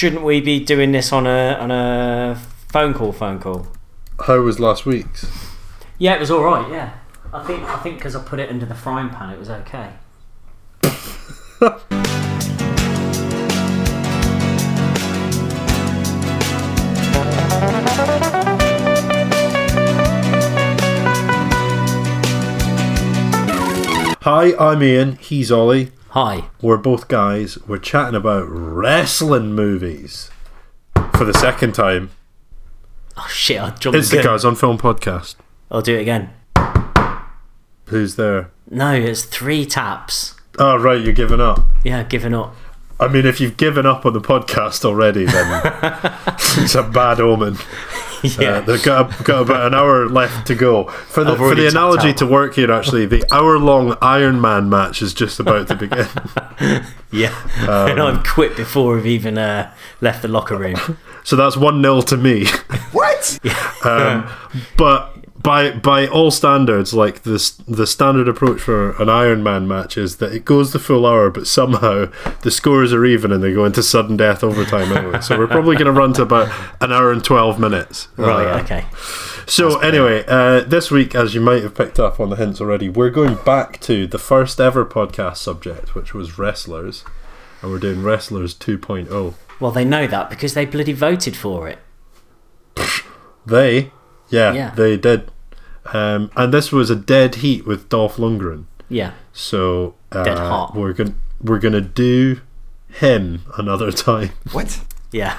shouldn't we be doing this on a on a phone call? Phone call. How was last week's? Yeah, it was all right. Yeah, I think I think because I put it under the frying pan, it was okay. Hi, I'm Ian. He's Ollie. Hi. We're both guys. We're chatting about wrestling movies for the second time. Oh shit! I jumped. It's the the. Guys on Film podcast. I'll do it again. Who's there? No, it's three taps. Oh, right, you're giving up. Yeah, giving up. I mean, if you've given up on the podcast already, then it's a bad omen. Yeah. Uh, they've got, got about an hour left to go. For the, for the analogy to work here, actually, the hour long Iron Man match is just about to begin. yeah. Um, and I've quit before I've even uh, left the locker room. so that's 1 0 to me. What? Um, but by by all standards, like this, the standard approach for an Iron Man match is that it goes the full hour, but somehow the scores are even and they go into sudden death overtime anyway. So we're probably going to run to about an hour and twelve minutes. Right. Uh, okay. So anyway, uh, this week, as you might have picked up on the hints already, we're going back to the first ever podcast subject, which was wrestlers, and we're doing wrestlers oh. 2.0. Well, they know that because they bloody voted for it. They, yeah, Yeah. they did. Um, and this was a dead heat with Dolph Lundgren. Yeah. So uh, Dead hot. we're gonna we're gonna do him another time. What? Yeah.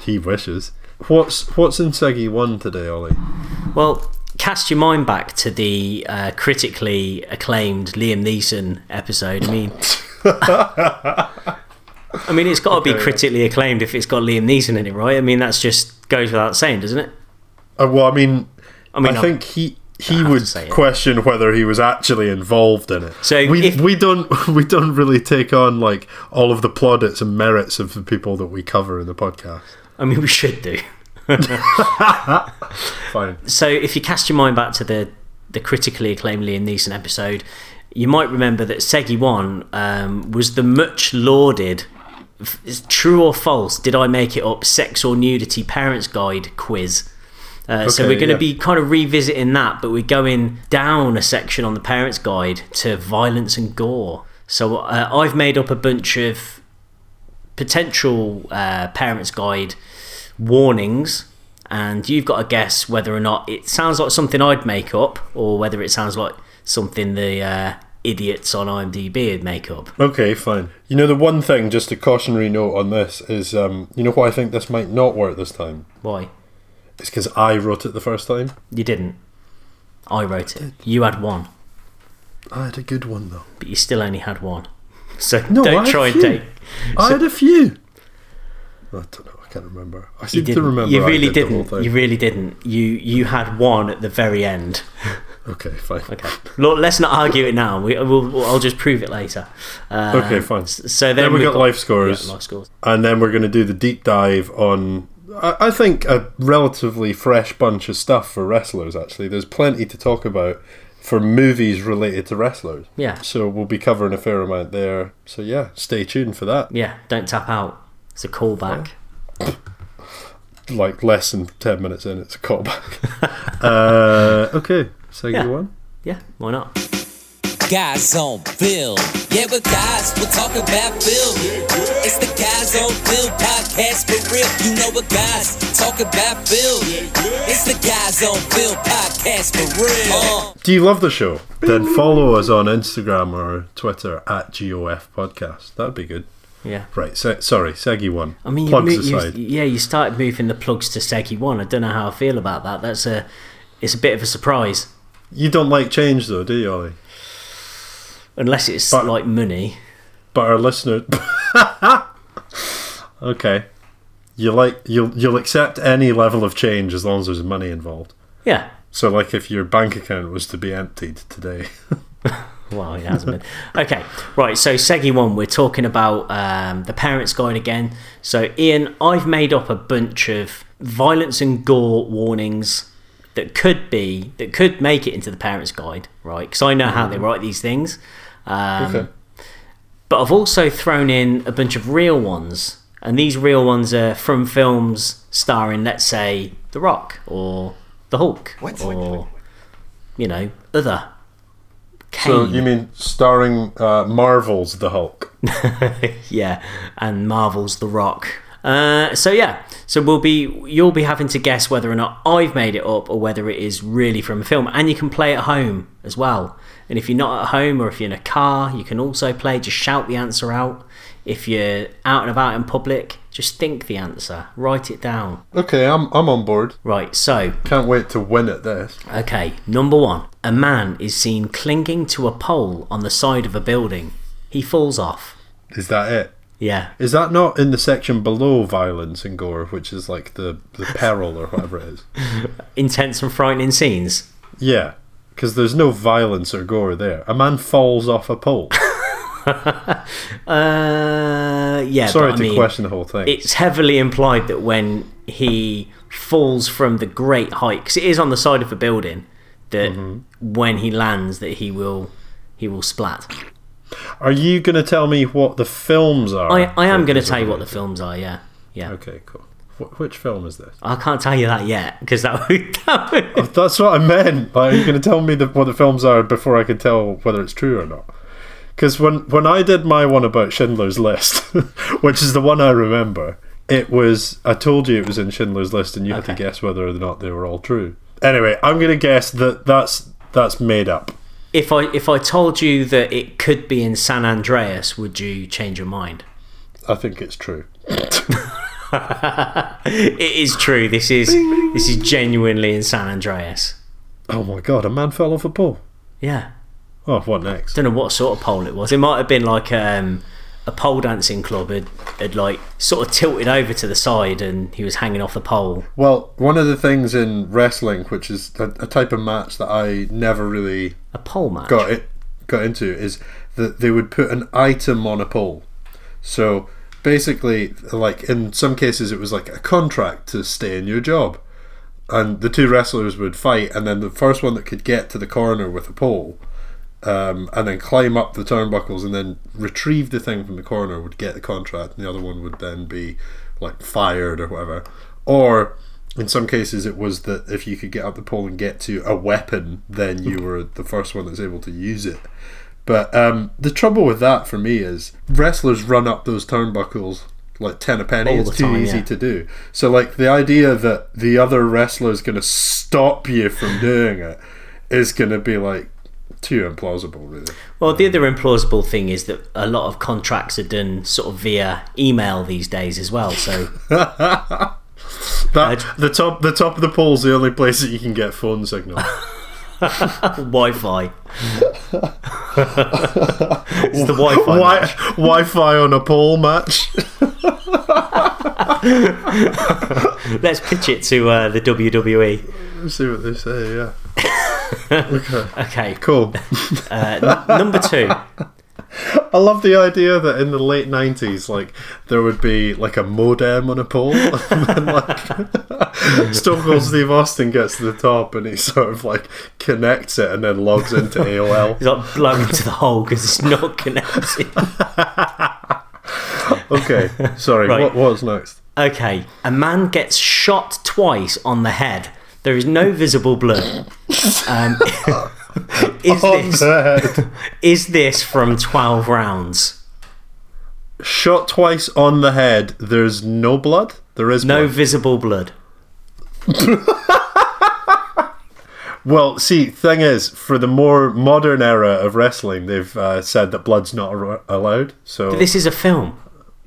He wishes. What's what's in Segi one today, Ollie? Well, cast your mind back to the uh, critically acclaimed Liam Neeson episode. I mean, I mean, it's got to be Okay. critically acclaimed if it's got Liam Neeson in it, right? I mean, that's just goes without saying, doesn't it? Uh, well, I mean, I mean, I think he he would say it. question whether he was actually involved in it. So we if- we don't we don't really take on like all of the plaudits and merits of the people that we cover in the podcast. I mean, we should do. Fine. So, if you cast your mind back to the the critically acclaimed Liam Neeson episode, you might remember that Segi One um, was the much lauded. True or false? Did I make it up? Sex or nudity parents guide quiz. Uh, so we're going to yeah. be kind of revisiting that, but we're going down a section on the parents guide to violence and gore. So uh, I've made up a bunch of potential uh, parents guide warnings and you've got to guess whether or not it sounds like something I'd make up or whether it sounds like something the uh, idiots on IMDb would make up. Okay, fine. You know the one thing, just a cautionary note on this is, um, you know why I think this might not work this time. Why? It's because I wrote it the first time. You didn't. I wrote it. You had one, I had a good one though. but you still only had one. So No, I don't had try a and few. take. I had a few. I don't know. I can't remember. I You seem to didn't. remember. you I really did the whole didn't. thing. You really didn't. You you had one at the very end. Okay, fine. Okay. Look, let's not argue it now. We, we'll, I'll just prove it later. Um, Okay, fine. So then, Then we we've got life scores. Yeah, life scores. And then we're going to do the deep dive on, I, I think, a relatively fresh bunch of stuff for wrestlers, actually. There's plenty to talk about for movies related to wrestlers. Yeah. So we'll be covering a fair amount there. So yeah, stay tuned for that. Yeah. Don't tap out. It's a callback. Like less than 10 minutes in, it's a callback. uh, okay, Segi Yeah. one. Yeah. Why not? Guys on film. Yeah, but guys, we're talking about film. It's the Guys on Film podcast for real. You know what guys talk about film. It's the Guys on Film podcast for real. Do you love the show? Then follow us on Instagram or Twitter at GOF Podcast. That'd be good. Yeah. Right, se- sorry, Seggy one. I mean, plugs you, aside. yeah, you started moving the plugs to Seggy One. I don't know how I feel about that. That's a, it's a bit of a surprise, You don't like change though, do you, Ollie? Unless it's But- like money. But our listener, okay, you like you'll you'll accept any level of change as long as there's money involved. Yeah. So, like, if your bank account was to be emptied today, Well, it hasn't been. Okay, right. So Segi One, we're talking about um, the Parents Guide again. So Ian, I've made up a bunch of violence and gore warnings that could be that could make it into the Parents Guide, right? Because I know how they write these things. Um, okay, But I've also thrown in a bunch of real ones And these real ones are from films starring, let's say, The Rock or The Hulk What? or, you know, other. So you mean starring uh, Marvel's The Hulk? yeah, and Marvel's The Rock. Uh, so yeah, so we'll be you'll be having to guess whether or not I've made it up or whether it is really from a film, and you can play at home as well. And if you're not at home or if you're in a car, you can also play. Just shout the answer out. If you're out and about in public, just think the answer, write it down. Okay, I'm I'm on board. Right, so Can't wait to win at this. Okay, number one. A man is seen clinging to a pole on the side of a building. He falls off. Is that it? Yeah. Is that not in the section below violence and gore, which is like the the peril or whatever it is? Intense and frightening scenes. Yeah, because there's no violence or gore there. A man falls off a pole. Uh, yeah. Sorry but, to mean, question the whole thing. It's heavily implied that when he falls from the great height, because it is on the side of a building, that Mm-hmm. when he lands, that he will he will splat. Are you going to tell me what the films are? I, I am going to tell you what the films are. Yeah, yeah. Okay, cool. Wh- which film is this? I can't tell you that yet because that would, that would oh, That's what I meant. Like, are you going to tell me the, what the films are before I can tell whether it's true or not? Because when when I did my one about Schindler's List, which is the one I remember, it was I told you it was in Schindler's List, and you had to guess whether or not they were all true. Anyway, I'm going to guess that that's that's made up. If I if I told you that it could be in San Andreas, would you change your mind? I think it's true. It is true. This is this is genuinely in San Andreas. Oh my god, a man fell off a pole. Yeah. Oh, what next? Don't know what sort of pole it was. It might have been like um, a pole dancing club had, had like sort of tilted over to the side and he was hanging off the pole. Well, one of the things in wrestling, which is a, a type of match that I never really A pole match. got it got into is that they would put an item on a pole. So basically, like in some cases, it was like a contract to stay in your job, and the two wrestlers would fight, and then the first one that could get to the corner with a pole. Um, and then climb up the turnbuckles and then retrieve the thing from the corner would get the contract, and the other one would then be like fired or whatever. Or in some cases, it was that if you could get up the pole and get to a weapon, then you were the first one that's able to use it. But um, the trouble with that for me is wrestlers run up those turnbuckles like ten a penny. All It's too time, easy yeah. to do. So like the idea that the other wrestler is going to stop you from doing it is going to be like too implausible, really. Well, the other implausible thing is that a lot of contracts are done sort of via email these days as well. So That the top the top of the pole is the only place that you can get phone signal. Wi-Fi. it's the Wi-Fi. Wi- Wi-Fi on a pole match. Let's pitch it to uh, the WWE. Let's see what they say. Yeah. Okay, Cool. uh, number two. I love the idea that in the late nineties, like there would be like a modem on a pole, and then like Stone Cold Steve Austin gets to the top and he sort of like connects it and then logs into AOL. It's like blown into the hole because it's not connected. Okay, sorry. Right. What what's next? Okay, a man gets shot twice on the head. There is no visible blood. Um, is On this the head. is this from Twelve Rounds? Shot twice on the head. There's no blood. There is No blood. visible blood. Well, see, thing is, for the more modern era of wrestling, they've uh, said that blood's not ar- allowed. So This is a film.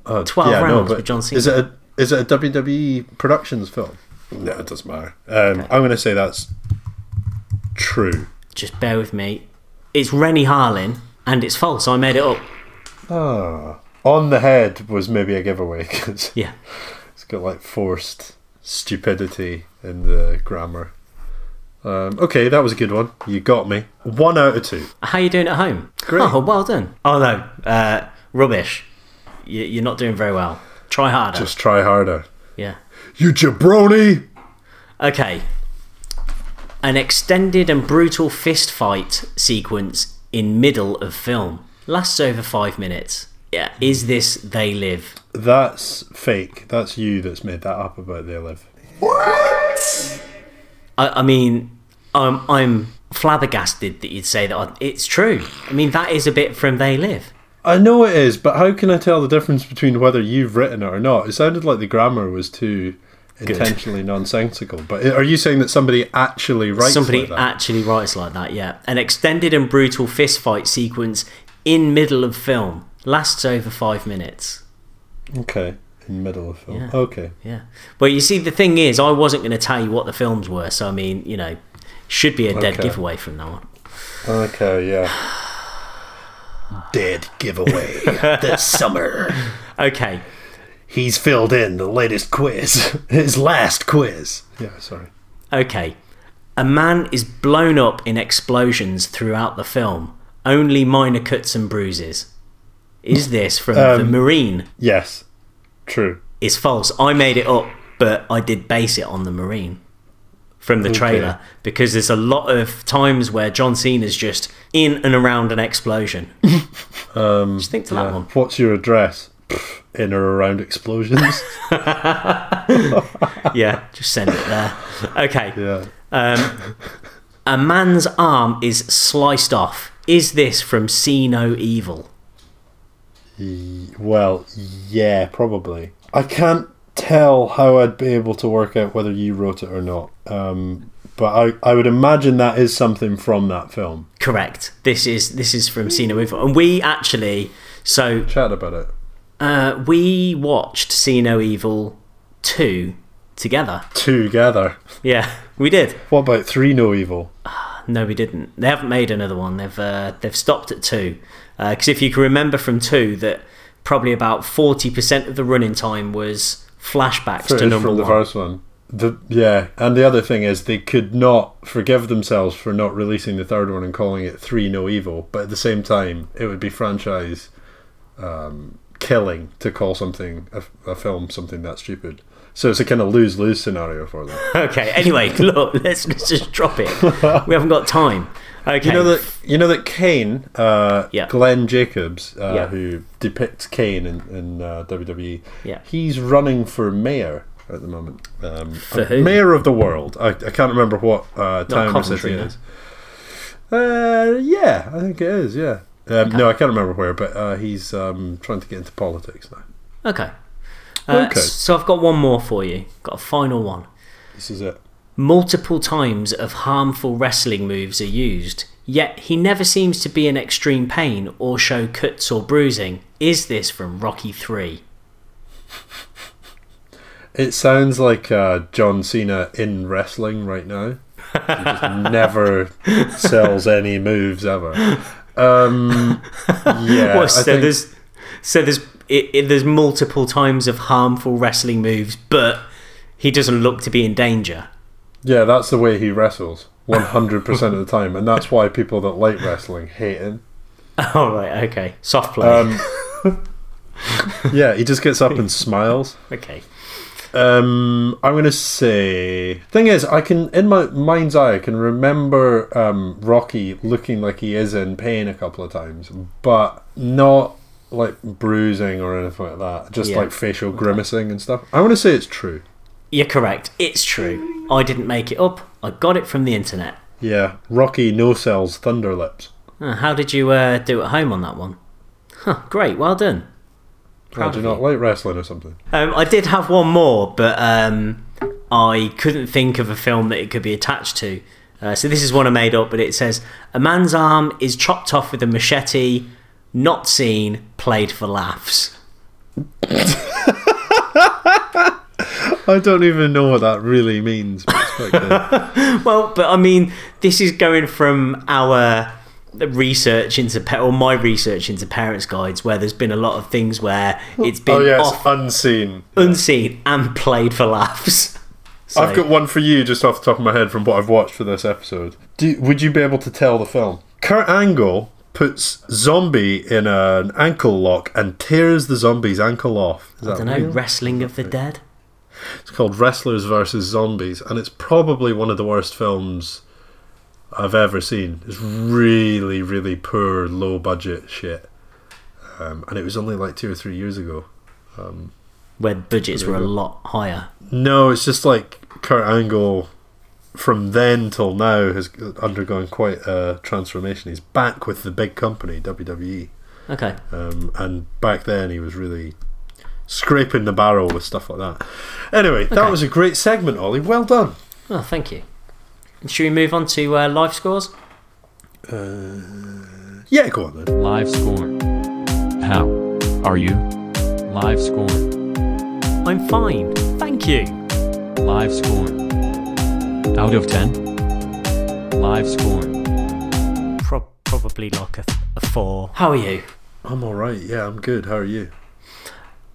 uh, 12 yeah, no, rounds but with John Cena. Is it a is it a WWE Productions film? No, it doesn't matter. Um, I'm going to say that's true. Just bear with me. It's Renny Harlin, and it's false. I made it up. Ah, on the head was maybe a giveaway because Yeah. it's got like forced stupidity in the grammar. Um, okay, that was a good one. You got me. One out of two. How are you doing at home? Great. Oh, well done. Oh no, uh, rubbish. You, you're not doing very well. Try harder. Just try harder. yeah. You jabroni! Okay. An extended and brutal fist fight sequence in middle of film lasts over five minutes. Yeah. Is this They Live That's fake. That's you that's made that up about They Live. I, I mean, I'm I'm flabbergasted that you'd say that. I- It's true. I mean, that is a bit from They Live. I know it is, but how can I tell the difference between whether you've written it or not? It sounded like the grammar was too intentionally nonsensical. But are you saying that somebody actually writes Somebody like that? actually writes like that. Yeah, an extended and brutal fistfight sequence in middle of film lasts over five minutes. okay, in middle of film. Yeah. Okay. Yeah. Well, you see, the thing is, I wasn't going to tell you what the films were, so I mean, you know, should be a dead Okay. giveaway from now on. Okay, yeah. Dead giveaway this summer. Okay. He's filled in the latest quiz. His last quiz. Yeah, sorry. Okay. A man is blown up in explosions throughout the film. Only minor cuts and bruises. Is this from The Um, Marine? Yes. True. Is false. I made it up, but I did base it on The Marine from the Okay. trailer because there's a lot of times where John Cena's just in and around an explosion. Um, Just think to yeah. that one. What's your address? In or around explosions. Yeah, just send it there. Okay. yeah. Um, a man's arm is sliced off. Is this from See No Evil? Well, yeah, probably. I can't tell how I'd be able to work out whether you wrote it or not. Um, but I, I would imagine that is something from that film. Correct. This is this is from See No Evil, and we actually so Chat about it. Uh, we watched See No Evil two together. Together. Yeah, we did. What about Three No Evil? No, we didn't. They haven't made another one. They've uh, they've stopped at two. Because if you can remember from two, that probably about forty percent of the running time was flashbacks to number from the one. first one. The yeah, and the other thing is they could not forgive themselves for not releasing the third one and calling it Three No Evil, but at the same time, it would be franchise um, killing to call something a, a film something that stupid. So it's a kind of lose lose scenario for them. Okay. Anyway, look, let's let's just drop it. We haven't got time. Okay. You know that you know that Kane, uh, Yeah. Glenn Jacobs, uh, Yeah. who depicts Kane in, in uh, WWE, Yeah. he's running for mayor at the moment. Um, For who? Mayor of the world. I, I can't remember what uh, town or city it is. Uh, yeah, I think it is. Yeah. Um, No, I can't remember where, but uh, he's um, trying to get into politics now. Okay. Uh, Okay. So I've got one more for you. Got a final one. This is it. Multiple times of harmful wrestling moves are used, yet he never seems to be in extreme pain or show cuts or bruising. Is this from Rocky 3? It sounds like uh, John Cena in wrestling right now. He just never sells any moves ever. Um, yeah, so think- there's so there's it, it, there's multiple times of harmful wrestling moves, but he doesn't look to be in danger. yeah, that's the way he wrestles, one hundred percent of the time, and that's why people that like wrestling hate him. Oh right, okay, soft play. Um, yeah, he just gets up and smiles. okay, Um, I'm gonna say. Thing is, I can in my mind's eye, I can remember um, Rocky looking like he is in pain a couple of times, but not like bruising or anything like that. Just Yeah. like facial grimacing and stuff. I want to say it's true. you're correct. It's true. I didn't make it up. I got it from the internet. Yeah, Rocky no sells Thunderlips. Uh, how did you uh, do at home on that one? Huh, great, well done. I Proud do of not like wrestling or something. Um, I did have one more, but um, I couldn't think of a film that it could be attached to. Uh, so this is one I made up, but it says a man's arm is chopped off with a machete, not seen, played for laughs. I don't even know what that really means. But it's quite good. Well, but I mean, this is going from our research into pa- or my research into parents' guides, where there's been a lot of things where it's oh, been oh yeah, it's off, unseen. unseen and played for laughs. So- I've got one for you just off the top of my head from what I've watched for this episode. Do, would you be able to tell the film? Kurt Angle puts zombie in an ankle lock and tears the zombie's ankle off. Is I don't know, real? Wrestling of the Dead. It's called Wrestlers versus Zombies, and it's probably one of the worst films I've ever seen. It's really, really poor, low budget shit. Um, and it was only like two or three years ago. where budgets were a lot higher. No, it's just like Kurt Angle from then till now has undergone quite a transformation. He's back with the big company, WWE. Okay. Um, and back then he was really scraping the barrel with stuff like that. Anyway, that was a great segment, Ollie. Well done. Oh, thank you. Should we move on to uh, live scores? Uh, Yeah, go on then. Live score. How are you? Live score. I'm fine, thank you. Live score. Out of 10. Live score. Pro- probably like a, a four. How are you? I'm all right. Yeah, I'm good. How are you?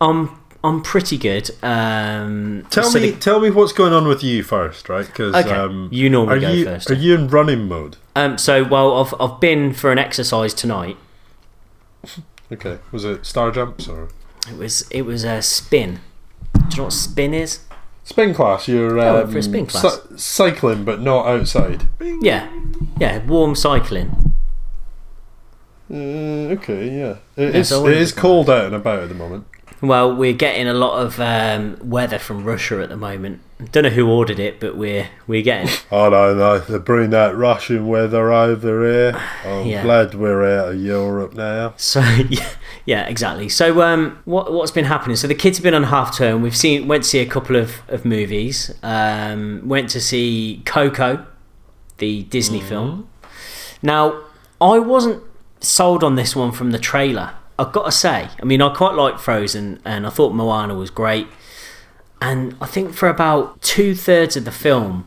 I'm I'm pretty good. Um, Tell so me, the- tell me what's going on with you first, right? Because Okay, um, you normally are go you, first. Are you in running mode? um, so well, I've I've been for an exercise tonight. Okay. Was it star jumps or It was it was a spin. Do you know what spin is? spin class? You're Oh, um, for a spin class. cy- cycling, but not outside. Yeah, yeah, warm cycling. Uh, okay, yeah. It Yeah, is- so it is cold out and about at the moment. Well, we're getting a lot of um, weather from Russia at the moment. Don't know who ordered it, but we're we're getting. it. Oh no, no, they bring that Russian weather over here. I'm Yeah. glad we're out of Europe now. So yeah, yeah, exactly. So um, what what's been happening? So the kids have been on half term. We've seen went to see a couple of of movies. Um, went to see Coco, the Disney film. Now I wasn't sold on this one from the trailer. I've got to say. I mean, I quite like Frozen, and I thought Moana was great. And I think for about two thirds of the film,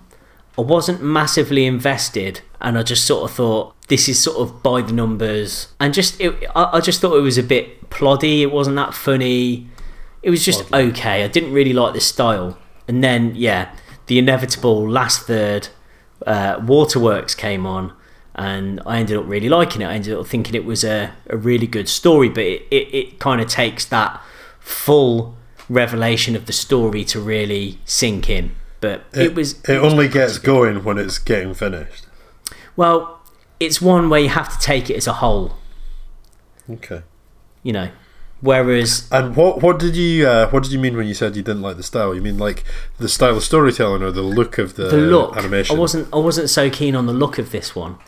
I wasn't massively invested, and I just sort of thought this is sort of by the numbers, and just it, I, I just thought it was a bit ploddy. It wasn't that funny. It was just okay. I didn't really like the style, and then yeah, the inevitable last third, uh, Waterworks came on, and I ended up really liking it. I ended up thinking it was a, a really good story, but it, it, it kind of takes that full revelation of the story to really sink in. But it, was It only gets going when it's getting finished. well, it's one where you have to take it as a whole, Okay. you know. Whereas And what what did you uh, what did you mean when you said you didn't like the style? You mean like the style of storytelling or the look of the, the look, animation? I wasn't I wasn't so keen on the look of this one.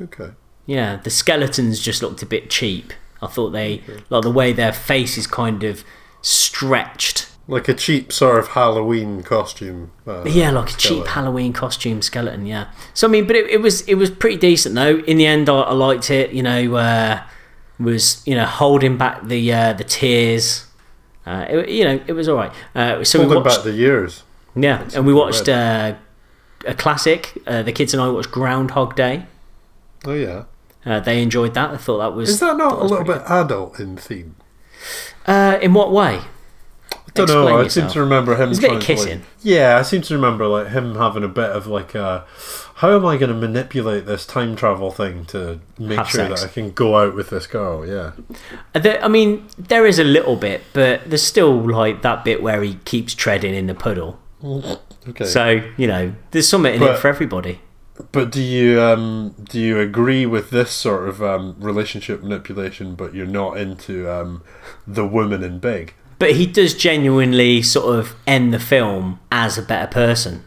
Okay. Yeah, the skeletons just looked a bit cheap. I thought they like the way their face is kind of stretched. Like a cheap sort of Halloween costume. Uh, Yeah, like a cheap. Halloween costume skeleton. Yeah. So I mean, but it, it was it was pretty decent though. In the end, I, I liked it. You know, uh, was you know holding back the uh, the tears. Uh, it, you know, it was all right. Uh, so we Holding watched, back the years. yeah, and we watched uh, a classic. Uh, the kids and I watched Groundhog Day. Oh yeah. Uh, they enjoyed that. I thought that was. Is that not a little bit adult in theme? Uh, in what way? I don't know. I yourself. seem to remember him. There's a bit of to, like- kissing. yeah, I seem to remember like him having a bit of like a. How am I going to manipulate this time travel thing to make Have sure sex. that I can go out with this girl? Yeah. Uh, I mean, there is a little bit, but there's still like that bit where he keeps treading in the puddle. Okay. So you know, there's something in But- it for everybody. But do you um do you agree with this sort of um relationship manipulation, but you're not into um the woman in big? But he does genuinely sort of end the film as a better person.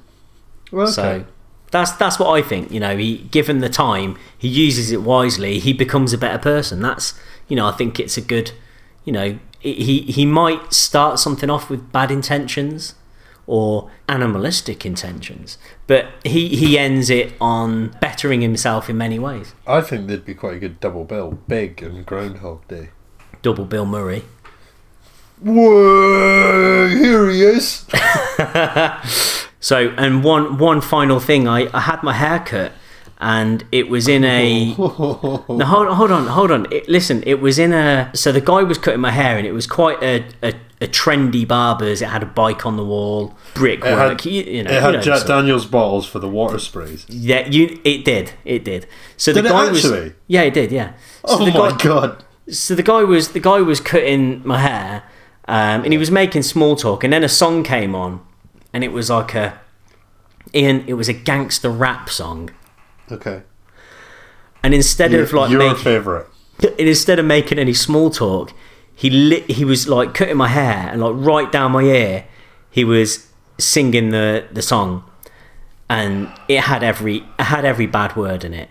Well, So that's that's what I think. You know, he given the time, he uses it wisely. He becomes a better person. That's you know, I think it's a good. You know, he he might start something off with bad intentions or animalistic intentions, but he he ends it on bettering himself in many ways. I think they'd be quite a good double bill, Big and Groundhog Day. Double Bill Murray. Whoa! Here he is. So, and one one final thing, I, I had my hair cut, and it was in a. no, hold, hold on, hold on. It, listen, it was in a. So the guy was cutting my hair, and it was quite a, a, a trendy barber's. It had a bike on the wall, brickwork. It had, you, you know, it you know, Jack so- Daniels bottles for the water sprays. Yeah, you. It did. It did. So Did the it guy was. Yeah, it did. Yeah. So Oh the my guy, god! so the guy was the guy was cutting my hair, um, and he was making small talk, and then a song came on, and it was like a, Ian, it was a gangster rap song, Okay, and instead your, of like your making, favorite. instead of making any small talk, he lit, he was like cutting my hair and like right down my ear, he was singing the the song, and it had every it had every bad word in it.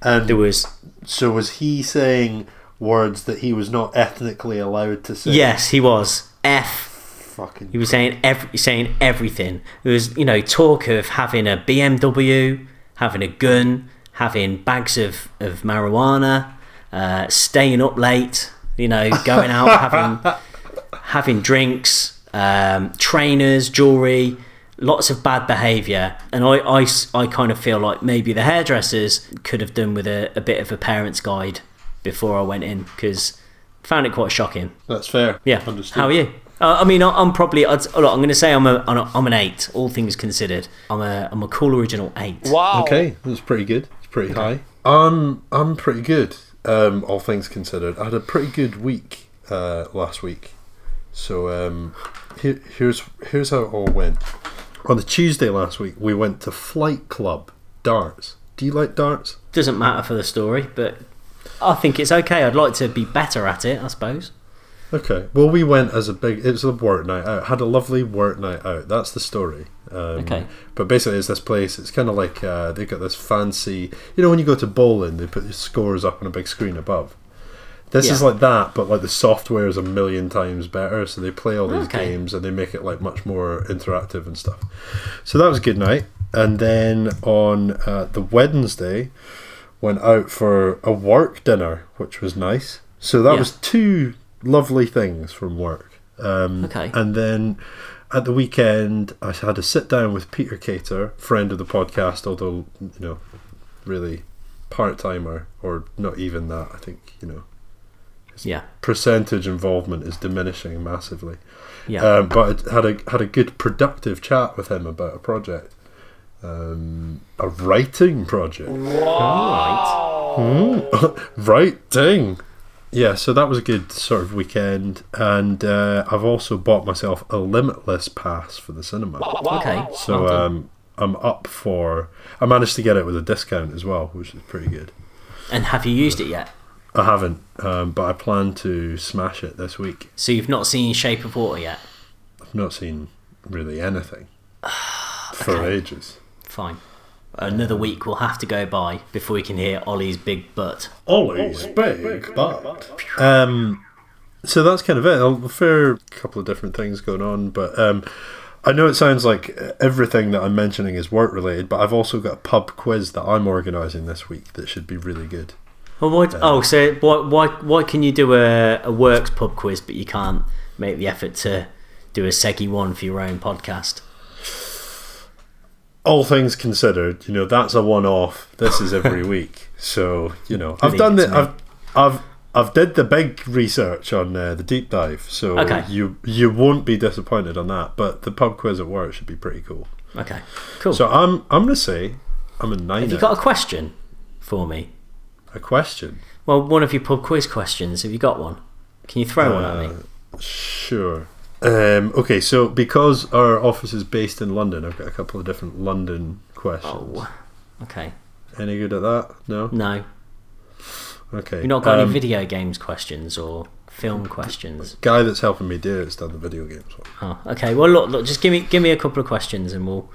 And There was so was he saying words that he was not ethnically allowed to say? yes, he was f. Fucking. He was saying every saying everything. There was you know talk of having a BMW, having a gun, having bags of of marijuana, uh, staying up late. You know, going out having having drinks, um, trainers, jewelry, lots of bad behaviour. And I, I, I kind of feel like maybe the hairdressers could have done with a, a bit of a parent's guide before I went in because found it quite shocking. That's fair. Yeah. Understood. How are you? Uh, I mean, I- I'm probably. I'd, look, I'm going to say I'm a. I'm a- I'm an eight. All things considered, I'm a. I'm a cool original eight. Wow. Okay, that's pretty good. It's pretty high. I'm I'm pretty good. Um, all things considered, I had a pretty good week uh, last week. So um, here, here's here's how it all went. On the Tuesday last week, we went to Flight Club darts. Do you like darts? Doesn't matter for the story, but I think it's okay. I'd like to be better at it. I suppose. Okay. Well, we went as a big. It was a work night out. Had a lovely work night out. That's the story. Um, Okay. But basically, it's this place. It's kind of like uh, they got this fancy. You know, when you go to bowling, they put the scores up on a big screen above. This is like that, but like the software is a million times better. So they play all these Okay. games and they make it like much more interactive and stuff. So that was a good night. And then on uh, the Wednesday, went out for a work dinner, which was nice. So that Yeah. was two lovely things from work. Um, Okay. And then at the weekend, I had a sit down with Peter Cater, friend of the podcast, although you know, really part timer or not even that. I think you know Yeah. percentage involvement is diminishing massively. Yeah. Um, but I had a had a good productive chat with him about a project, um, a writing project. right. writing. Yeah, so that was a good sort of weekend, and uh, I've also bought myself a limitless pass for the cinema. Okay. So well um, I'm up for. I managed to get it with a discount as well, which is pretty good. and have you used it yet? I haven't, um, but I plan to smash it this week. So you've not seen Shape of Water yet? I've not seen really anything for ages. Fine. Another week will have to go by before we can hear Ollie's big butt. Ollie's big butt. Um, so that's kind of it. A fair couple of different things going on, but um, I know it sounds like everything that I'm mentioning is work related, but I've also got a pub quiz that I'm organising this week that should be really good. Well, why, oh, so why, why why can you do a, a works pub quiz, but you can't make the effort to do a Segi one for your own podcast? All things considered, you know that's a one-off. This is every week, so you know I've done the. I've I've I've did the big research on uh, the deep dive, so Okay. you you won't be disappointed on that. But the pub quiz at work should be pretty cool. Okay, cool. So I'm I'm gonna say I'm a nine. have you got a question for me? a question? Well, one of your pub quiz questions. Have you got one? Can you throw one at me? Uh, Sure. Um, okay, so because our office is based in London, I've got a couple of different London questions. Oh, okay. Any good at that? No. No, Okay. you've not got Um, any video games questions or film questions. Guy that's helping me do it's done the video games one. Oh, okay. Well, look, look. Just give me give me a couple of questions, and we'll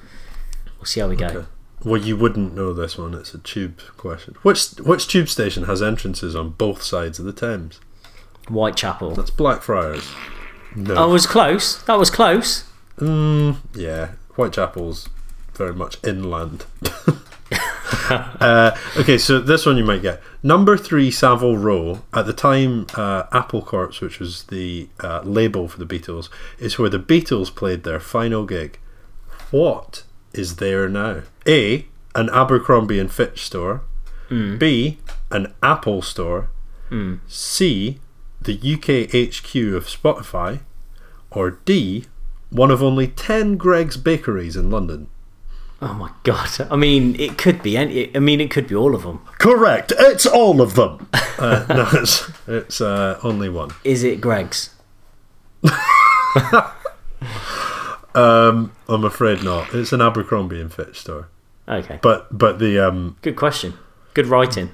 we'll see how we go. Okay. Well, you wouldn't know this one. It's a tube question. Which which tube station has entrances on both sides of the Thames? Whitechapel. That's Blackfriars. No. I was close. That was close. Mm, yeah, Whitechapel's very much inland. uh, okay, so this one you might get. Number three, Savile Row. At the time, uh, Apple Corps, which was the uh, label for the Beatles, is where the Beatles played their final gig. What is there now? A. An Abercrombie and Fitch store. B. An Apple store. C. The UK HQ of Spotify. Or D. One of only 10 Greggs bakeries in London. Oh my god! I mean, it could be. any- I mean, it could be all of them. Correct. It's all of them. uh, no, it's, it's uh, only one. Is it Greggs? Um, I'm afraid not. It's an Abercrombie and Fitch store. Okay. But but the um, Good question. Good writing.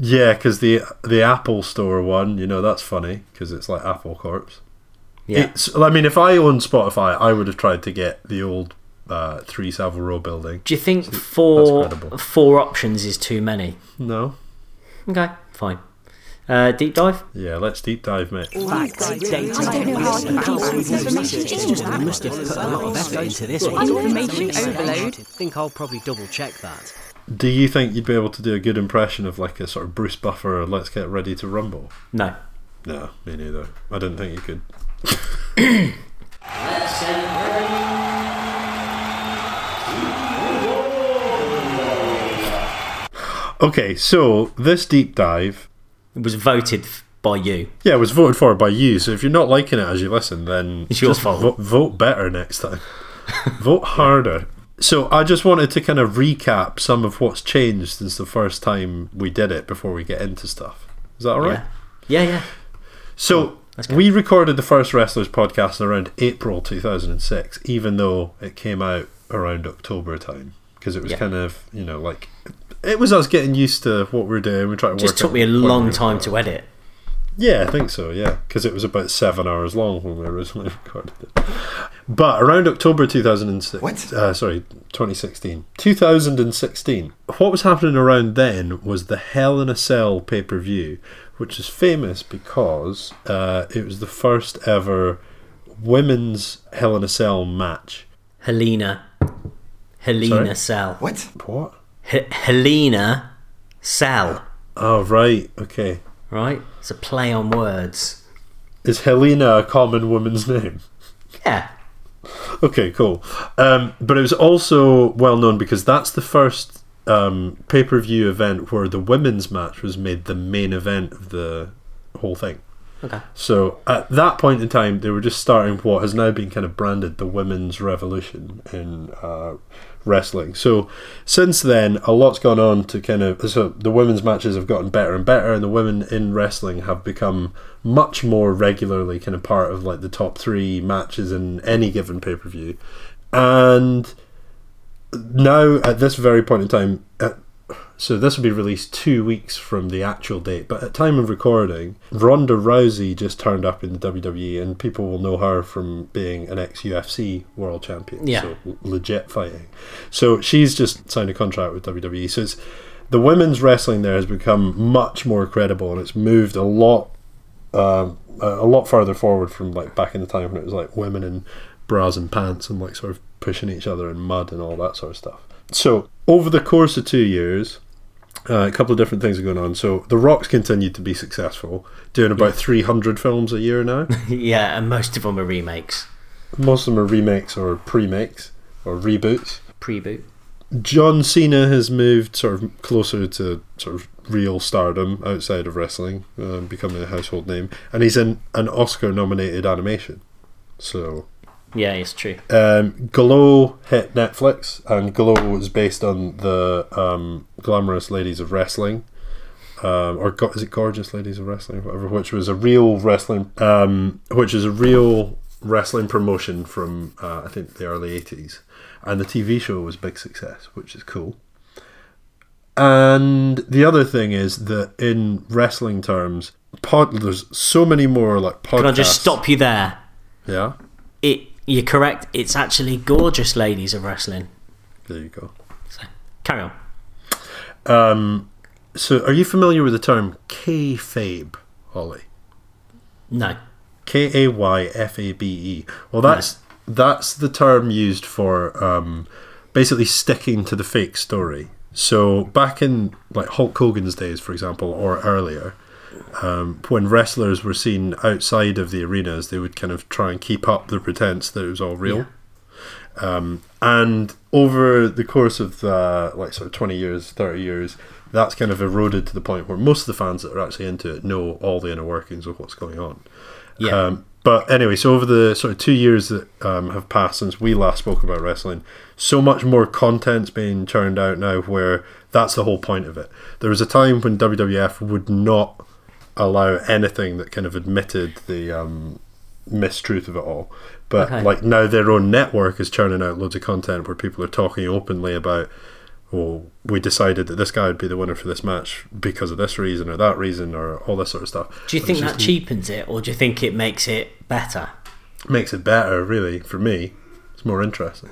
Yeah, because the the Apple Store one, you know, that's funny because it's like Apple Corps. Yeah. It's, I mean, if I owned Spotify, I would have tried to get the old uh, Three Savile Row building. Do you think four four options is too many? No. Okay, fine. Uh, deep dive. Yeah, let's deep dive, mate. Facts, data, I don't know I can facts, help. research. Information It's just overload. we must have put a lot of effort into this one. Information I overload. think I'll probably double check that. Do you think you'd be able to do a good impression of like a sort of Bruce Buffer, Let's Get Ready to Rumble? No. No, me neither. I didn't think you could. Okay, so this deep dive, It was voted by you. yeah, it was voted for by you. So if you're not liking it as you listen, then It's your fault. Vote, vote better next time. vote harder. So I just wanted to kind of recap some of what's changed since the first time we did it before we get into stuff. Is that all right? Yeah. Yeah, yeah. So we recorded the first Wrestlers podcast around April 2006, even though it came out around October time because it was Yeah. kind of you know like it was us getting used to what we're doing. We try to Just work took me a long time to edit. Yeah, I think so. Yeah, because it was about seven hours long when we originally recorded it. But around October 2006, What? Uh, sorry, 2016, 2016. What was happening around then was the Hell in a Cell pay per view, which is famous because uh, it was the first ever women's Hell in a Cell match. Helena. Helena Sorry? Cell. What? What? H- Helena Cell. Oh right, okay. Right? It's a play on words. Is Helena a common woman's name? Yeah. Okay, cool. Um, but it was also well known because that's the first um, pay per view event where the women's match was made the main event of the whole thing. Okay. So at that point in time, they were just starting what has now been kind of branded the women's revolution in uh, wrestling. So since then, a lot's gone on to kind of so the women's matches have gotten better and better, and the women in wrestling have become much more regularly kind of part of like the top three matches in any given pay per view, and now at this very point in time. Uh, so this will be released two weeks from the actual date, but at time of recording, Ronda Rousey just turned up in the WWE, and people will know her from being an ex UFC world champion. Yeah. So legit fighting. So she's just signed a contract with WWE. So it's the women's wrestling there has become much more credible, and it's moved a lot, um, a a lot further forward from like back in the time when it was like women in bras and pants and like sort of pushing each other in mud and all that sort of stuff. So over the course of two years, uh, a couple of different things are going on. So The Rock's continued to be successful, doing about 300 films a year now. yeah, and most of them are remakes. Most of them are remakes or pre-makes or reboots. Preboot. John Cena has moved sort of closer to sort of real stardom outside of wrestling, um, becoming a household name, and he's in an Oscar-nominated animation. So Yeah, it's true. Um, Glow hit Netflix, and Glow was based on the um, Glamorous Ladies of Wrestling, um, or go- is it Gorgeous Ladies of Wrestling, whatever, which was a real wrestling, um, which is a real wrestling promotion from uh, I think the early eighties, and the TV show was a big success, which is cool. And the other thing is that in wrestling terms, pod, there's so many more like podcasts. Can I just stop you there? Yeah, It, you're correct. It's actually gorgeous ladies of wrestling. there you go. So, carry on. Um, so, are you familiar with the term kayfabe, Holly? No. K A Y F A B E. Well, that's that's the term used for um, basically sticking to the fake story. So, back in like Hulk Hogan's days, for example, or earlier, um, when wrestlers were seen outside of the arenas, they would kind of try and keep up the pretense that it was all real. Um, and over the course of the, like sort of 20 years, 30 years, that's kind of eroded to the point where most of the fans that are actually into it know all the inner workings of what's going on. Yeah. Um, but anyway, so over the sort of two years that um, have passed since we last spoke about wrestling, so much more content's being churned out now where that's the whole point of it. There was a time when WWF would not allow anything that kind of admitted the um, mistruth of it all. But Okay. like now their own network is churning out loads of content where people are talking openly about well, we decided that this guy would be the winner for this match because of this reason or that reason or all this sort of stuff. Do you think that cheapens it, or do you think it makes it better? makes it better? Really, for me, it's more interesting.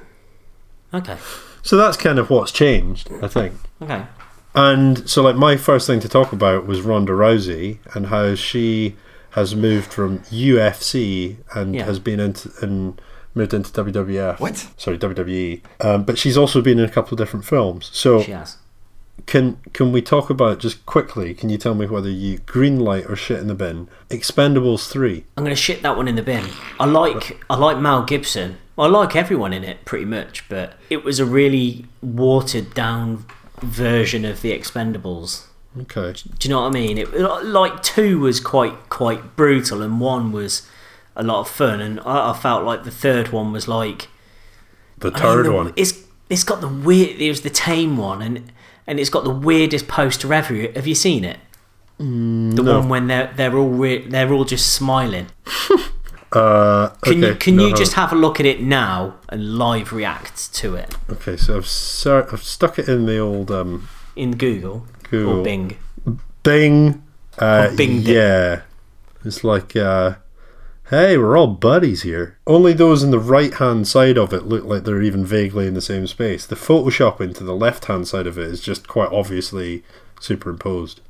Okay, So that's kind of what's changed, I think. okay. And so, like, my first thing to talk about was Ronda Rousey and how she has moved from UFC and Yeah. has been into and moved into WWF. What? Sorry, WWE. Um, but she's also been in a couple of different films. So, She has. can can we talk about just quickly? Can you tell me whether you green light or shit in the bin? Expendables three. I'm gonna shit that one in the bin. I like I like Mel Gibson. I like everyone in it pretty much, but it was a really watered down version of the Expendables. Okay. Do you know what I mean? It like two was quite quite brutal, and one was a lot of fun, and I, I felt like the third one was like The third the- one. It's it's got the weird. It was the tame one, and and it's got the weirdest poster ever. Have you seen it? Mm, the one when they're they're all re- they're all just smiling. Uh, Can you can no, you just have a look at it now and live react to it Okay, so I've I've stuck it in the old um, in Google, Google. or Bing? Bing. Uh, Binged yeah, it's like, uh, hey, we're all buddies here. Only those in the right hand side of it look like they're even vaguely in the same space. The Photoshop into the left hand side of it is just quite obviously superimposed,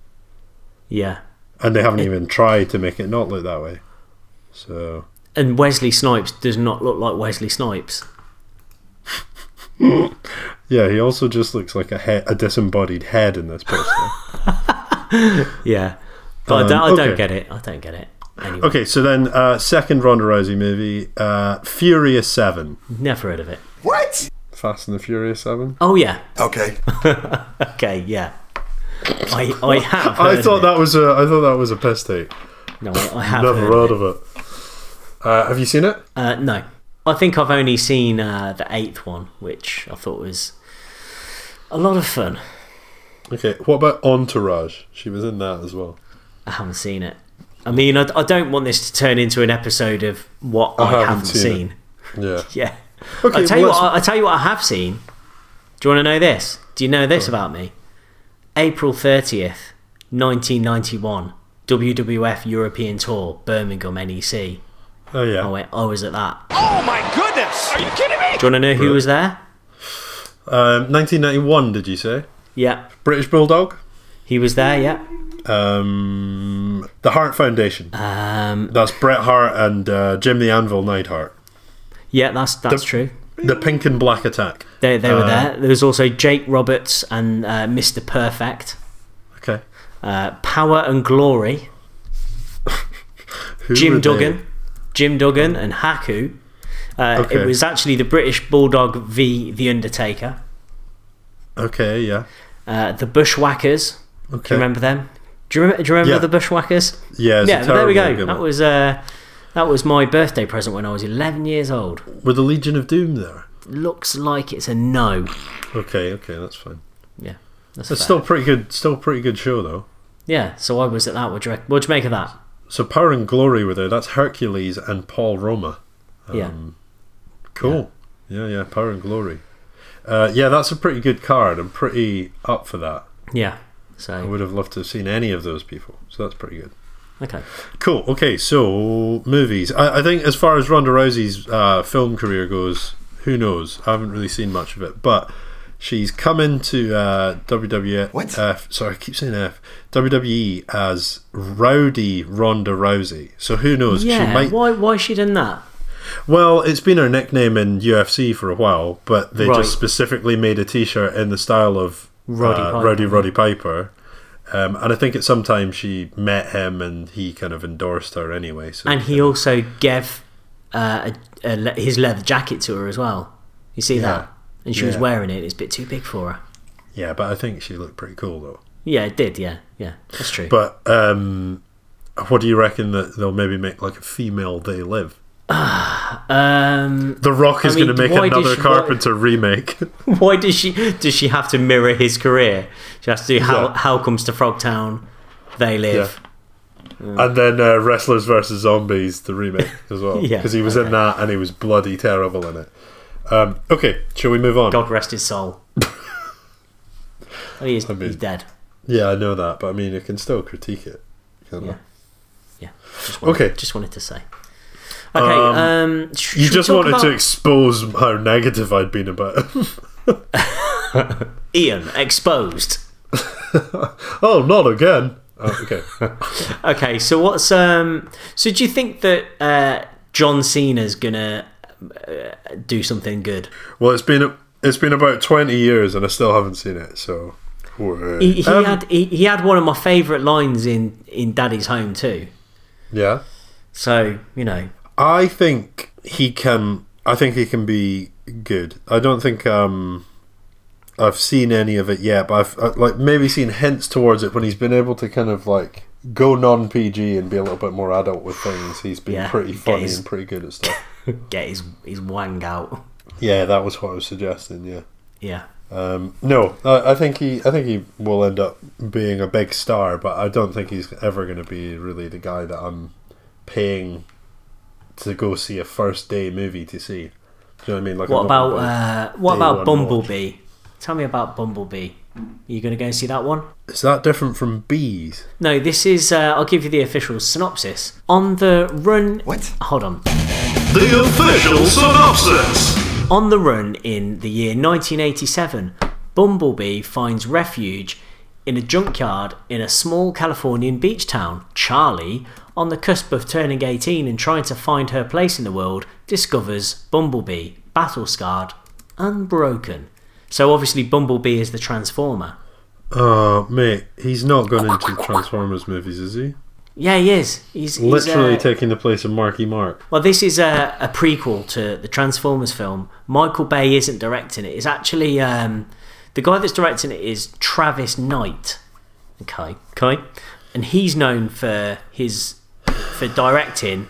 Yeah. and they haven't even tried to make it not look that way. So And Wesley Snipes does not look like Wesley Snipes. yeah, he also just looks like a he- a disembodied head in this poster. Yeah. But I, Um, don't, I don't get it. I don't get it. Anyway, okay, so then uh, second Ronda Rousey movie, uh, Furious Seven, never heard of it. What? Fast and the Furious Seven. Oh yeah. Okay. Okay. Yeah. I I have. I thought of that was a I thought that was a piss take. No, I, I have Never heard heard of it. of it. Uh, have you seen it? Uh, no, I think I've only seen uh, the eighth one, which I thought was a lot of fun. Okay. What about Entourage? She was in that as well. I haven't seen it. I mean, I, I don't want this to turn into an episode of what I, haven't haven't, seen seen. Yeah. Yeah. Okay. I tell you what. I, I tell you what. I have seen. Do you want to know this? Do you know this about me? April thirtieth, nineteen ninety one. WWF European Tour, Birmingham NEC. Oh yeah. I went. I was at that. Oh my goodness! Are you kidding me? Do you want to know who was there? Um, 1991. Did you say Yeah, British Bulldog? he was there. Yeah. Um, the Hart Foundation. Um. That's Bret Hart and uh, Jim the Anvil Neidhart. Yeah, that's that's The- true. The Pink and Black Attack. They they were Uh, there. There was also Jake Roberts and uh, Mr. Perfect. Okay. Uh, Power and Glory. Who were Jim they? Jim Duggan, and Haku. Uh, Okay. It was actually the British Bulldog v The Undertaker. Okay. Yeah. Uh, the Bushwhackers. Okay. Do you remember them? Do you remember? Do you remember Yeah. the Bushwhackers? Yeah. Yeah, there we go. That was uh, that was my birthday present when I was 11 years old. Were the Legion of Doom there? Looks like it's a no. Okay. Okay. That's fine. Yeah, that's fair. still pretty good. Still pretty good show though. yeah. So I was at that. What do you, what'd you make of that? So Power and Glory were there. That's Hercules and Paul Roma. yeah, Um, Cool. Yeah, yeah, Power and Glory. Uh, yeah, that's a pretty good card. I'm pretty up for that. yeah. So I would have loved to have seen any of those people. So that's pretty good. okay. Cool. Okay, so movies. I, I think as far as Ronda Rousey's uh, film career goes, who knows? I haven't really seen much of it, but she's come into uh, WWF. What? F, sorry, I keep saying F. WWE as Rowdy Ronda Rousey. So who knows? Yeah. She might. Why why she done that? Well, it's been her nickname in UFC for a while, but they Right. just specifically made a T-shirt in the style of Roddy uh, Piper. Roddy Roddy Piper. Um, and I think at some time she met him and he kind of endorsed her anyway. So And he also gave uh, a, a, le- his leather jacket to her as well. You see Yeah. that? And she was wearing it. It's a bit too big for her. yeah, but I think she looked pretty cool though. Yeah, it did. Yeah, yeah, that's true. But um, what do you reckon that they'll maybe make like a female They Live? um, The Rock is I mean, going to make another she- Carpenter remake. why does she does she have to mirror his career? She has to do how Yeah. Hell Comes to Frogtown, they live. and then uh, Wrestlers versus Zombies, the remake as well. Yeah, because he was in that and he was bloody terrible in it. Um, okay, shall we move on? God rest his soul. Well, he is, I mean- he's dead. Yeah, I know that, but I mean, you can still critique it. can't Yeah. you? Yeah. Just wanted, Okay. Just wanted to say. Okay. Um, sh- You just wanted to expose how negative I'd been about it. Ian exposed. oh, not again. Oh, okay. Okay, so what's um? So do you think that uh, John Cena's gonna uh, do something good? well, it's been it's been about twenty years, and I still haven't seen it. So, He, he Um, had he, he had one of my favourite lines in in Daddy's Home too. yeah. So you know, I think he can. I think he can be good. I don't think um, I've seen any of it yet, but I've uh, like maybe seen hints towards it when he's been able to kind of like go non PG and be a little bit more adult with things. He's been Yeah, pretty funny his- and pretty good at stuff. get his his wang out. yeah, that was what I was suggesting. Yeah. Yeah, Um, no, I, I think he. I think he will end up being a big star, but I don't think he's ever going to be really the guy that I'm paying to go see a first day movie to see. Do you know what I mean? Like, what about uh, what about one Bumblebee? Tell me about Bumblebee. Are you gonna go and see that one? Is that different from bees? No, this is. Uh, I'll give you the official synopsis. On the run. What? Hold on. The official synopsis. On the run in the year 1987, Bumblebee finds refuge in a junkyard in a small Californian beach town. Charlie, on the cusp of turning 18 and trying to find her place in the world, discovers Bumblebee, battle scarred, unbroken. So obviously, Bumblebee is the Transformer. Oh, mate, he's not gone into Transformers movies, is he? Yeah, he is. He's, he's Literally uh, taking the place of Marky Mark. Well, this is a, a prequel to the Transformers film. Michael Bay isn't directing it. It's actually um, the guy that's directing it is Travis Knight. Okay, okay, and he's known for his for directing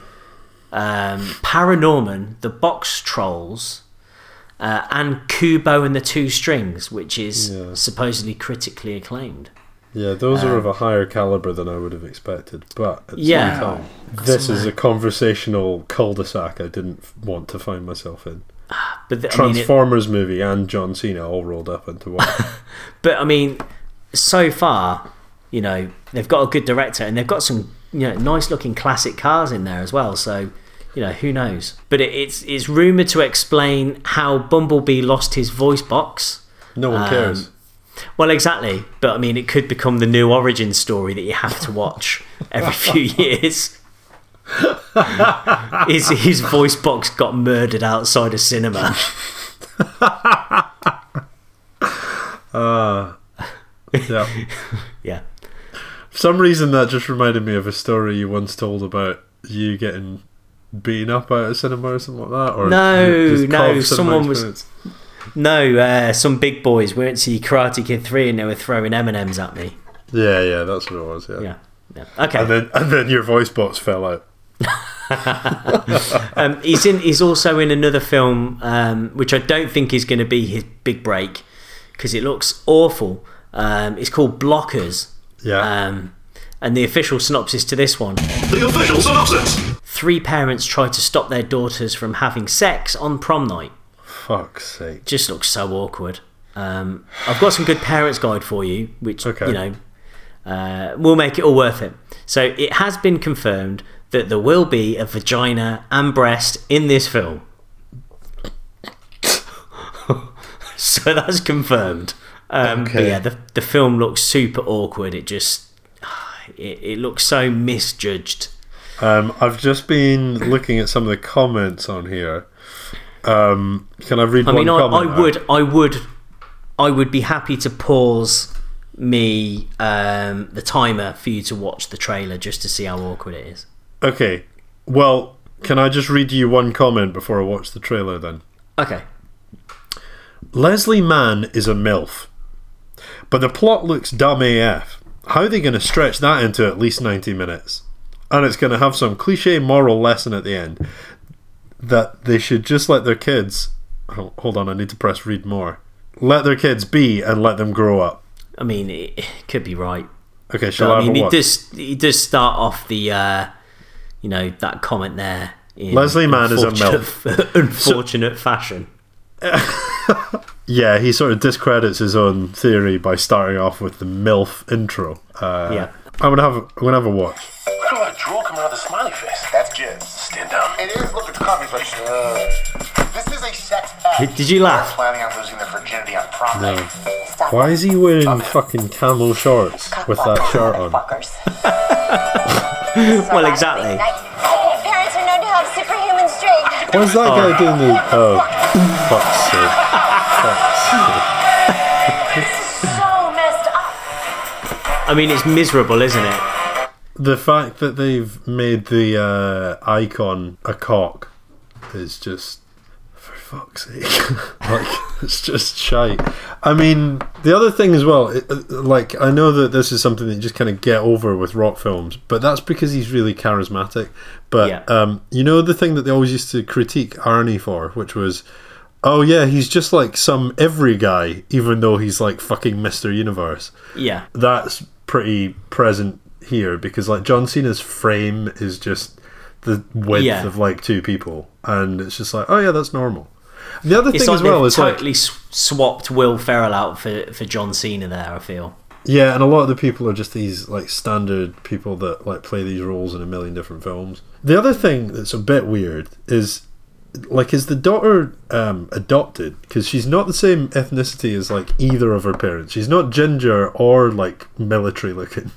um, Paranorman, The Box Trolls, uh, and Kubo and the Two Strings, which is Yeah. supposedly critically acclaimed. Yeah, those are of a higher caliber than I would have expected. But at the Yeah. same time, this is a conversational cul-de-sac I didn't f- want to find myself in. But the, I mean, it- Transformers movie and John Cena all rolled up into one. But I mean, so far, you know, they've got a good director and they've got some, you know, nice looking classic cars in there as well. So, you know, who knows? But it, it's it's rumored to explain how Bumblebee lost his voice box. No one Um, cares. Well, exactly. But I mean, it could become the new origin story that you have to watch every few years. his his voice box got murdered outside a cinema. Uh. yeah. yeah. For some reason, that just reminded me of a story you once told about you getting beaten up out of cinema or something like that. Or No, no, someone was-. No, uh, some big boys went to see Karate Kid 3 and they were throwing M&Ms at me. Yeah, yeah, that's what it was. Yeah. Yeah. yeah. Okay. And then and then your voice box fell out. um, he's in. He's also in another film, um, which I don't think is going to be his big break because it looks awful. Um, it's called Blockers. Yeah. Um, and the official synopsis to this one: The official synopsis. Three parents try to stop their daughters from having sex on prom night. Fuck's sake. Just looks so awkward. Um, I've got some good parents guide for you, which Okay. you know uh, will make it all worth it. So it has been confirmed that there will be a vagina and breast in this film. so that's confirmed. Um, But Okay. yeah, the the film looks super awkward. It just it, it looks so misjudged. Um, I've just been looking at some of the comments on here. Um, can I read I one mean, I. I would, I would, I would be happy to pause me um, the timer for you to watch the trailer just to see how awkward it is. Okay. Well, can I just read you one comment before I watch the trailer then? Okay. Leslie Mann is a MILF. But the plot looks dumb AF. How are they going to stretch that into at least 90 minutes? And it's going to have some cliche moral lesson at the end that they should just let their kids. Oh, hold on, I need to press read more. Let their kids be and let them grow up. I mean, it, it could be right. Okay, shall But, I I have mean, a it watch? does, it does start off the, uh, you know, that comment there. In Leslie Mann is a unfortunate- unfortunate fashion. Yeah, he sort of discredits his own theory by starting off with the MILF intro. Uh, Yeah. I'm gonna have I'm gonna have a watch. But uh, this is a sex pact. Did- did you laugh? They're planning on losing their virginity on prom night. Why is he wearing fucking camel shorts with that shirt on? well, exactly. Parents are known to have superhuman strength. Why is that guy doing the? Oh, fuck's sake! Fuck's sake. So messed up. I mean, it's miserable, isn't it? The fact that they've made the uh, icon a cock is just, for fuck's sake, like it's just shite. I mean, the other thing as well, it, uh, like I know that this is something that you just kind of get over with rock films, but that's because he's really charismatic. But Yeah. um, you know the thing that they always used to critique Arnie for, which was. Oh yeah, he's just like some every guy, even though he's like fucking Mr. Universe Yeah. that's pretty present here because like John Cena's frame is just the width Yeah. of like two people, and it's just like, oh yeah, that's normal. The other It's thing like as well is like, totally s swapped Will Ferrell out for, for John Cena there, I feel. yeah, and a lot of the people are just these like standard people that like play these roles in a million different films. The other thing that's a bit weird is like is the daughter um adopted because she's not the same ethnicity as like either of her parents she's not ginger or like military looking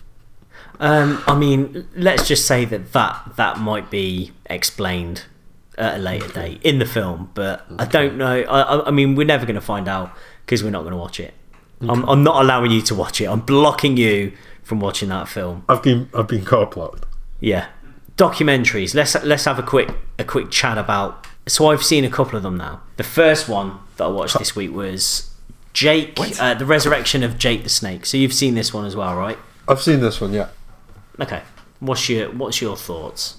Um, I mean, let's just say that that, that might be explained at a later date in the film, but I don't know. I, I, mean, we're never going to find out because we're not going to watch it. I'm, I'm not allowing you to watch it. I'm blocking you from watching that film. i've been i've been cop blocked Yeah, documentaries. Let's let's have a quick a quick chat about. So I've seen a couple of them now. The first one that I watched this week was Jake, uh, the resurrection of Jake the Snake. So you've seen this one as well, right? i've seen this one yeah Okay. What's your what's your thoughts?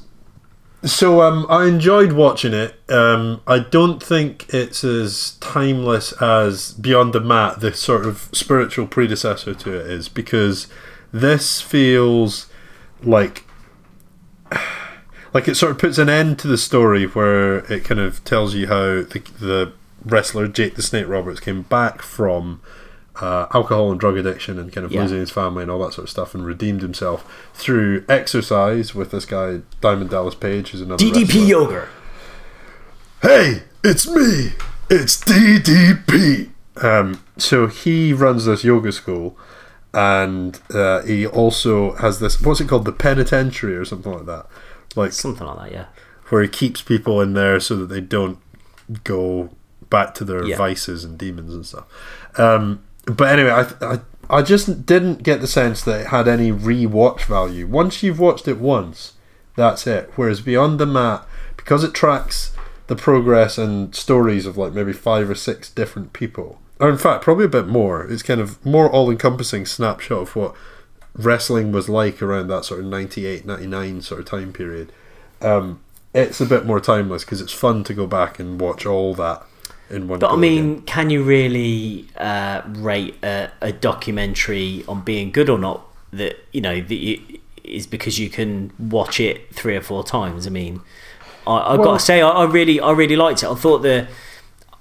So um, I enjoyed watching it. Um, I don't think it's as timeless as Beyond the Mat, the sort of spiritual predecessor to it is, because this feels like like it sort of puts an end to the story where it kind of tells you how the, the wrestler Jake the Snake Roberts came back from uh, alcohol and drug addiction and kind of Yeah. losing his family and all that sort of stuff and redeemed himself through exercise with this guy Diamond Dallas Page who's another DDP Yoga. Hey, it's me. It's DDP. Um, so he runs this yoga school, and uh, he also has this. What's it called? The penitentiary or something like that. Like Something like that, yeah. where he keeps people in there so that they don't go back to their Yeah. vices and demons and stuff. Um, but anyway, I, I I just didn't get the sense that it had any re-watch value. Once you've watched it once, that's it. Whereas Beyond the Mat, because it tracks the progress and stories of like maybe five or six different people, or in fact probably a bit more. It's kind of more all-encompassing snapshot of what wrestling was like around that sort of 98 99 sort of time period um, it's a bit more timeless because it's fun to go back and watch all that in one But I mean, again. can you really uh, rate a, a documentary on being good or not? That you know that you, is because you can watch it three or four times. I mean, I, I've got to say, I, I really, I really liked it. I thought the,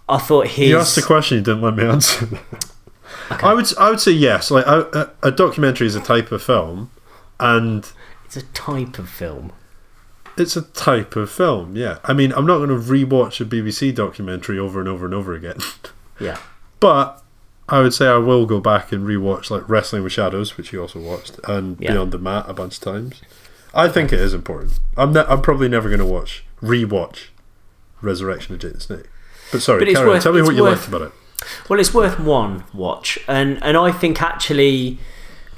I thought his. you asked a question you didn't let me answer I would I would say yes like a, a documentary is a type of film and It's a type of film. It's a type of film yeah I mean I'm not going to rewatch a BBC documentary over and over and over again Yeah. but I would say I will go back and rewatch like Wrestling with Shadows, which you also watched, and Yeah. Beyond the Mat a bunch of times. I think it is important. I'm ne- I'm probably never going to watch rewatch Resurrection of Jake the Snake. But sorry, But on. worth- tell me what you worth- liked about it. Well, it's worth one watch, and and I think actually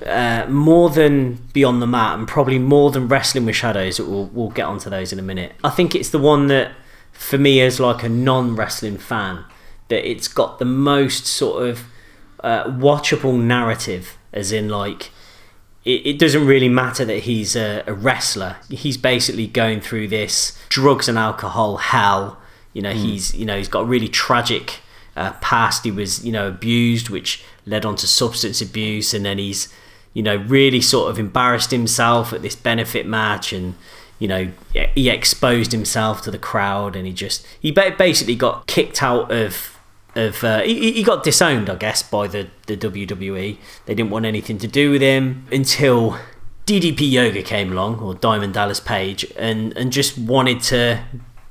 uh, more than Beyond the Mat, and probably more than Wrestling with Shadows. We'll we'll get onto those in a minute. I think it's the one that, for me, as like a non-wrestling fan, that it's got the most sort of uh, watchable narrative, as in like. It, it doesn't really matter that he's a, a wrestler. He's basically going through this drugs and alcohol hell. You know, he's you know he's got a really tragic uh, past. He was you know abused, which led on to substance abuse, and then he's you know really sort of embarrassed himself at this benefit match, and you know he exposed himself to the crowd, and he just he basically got kicked out of of uh, he, he got disowned, I guess, by the the WWE. They didn't want anything to do with him until DDP Yoga came along, or Diamond Dallas Page, and and just wanted to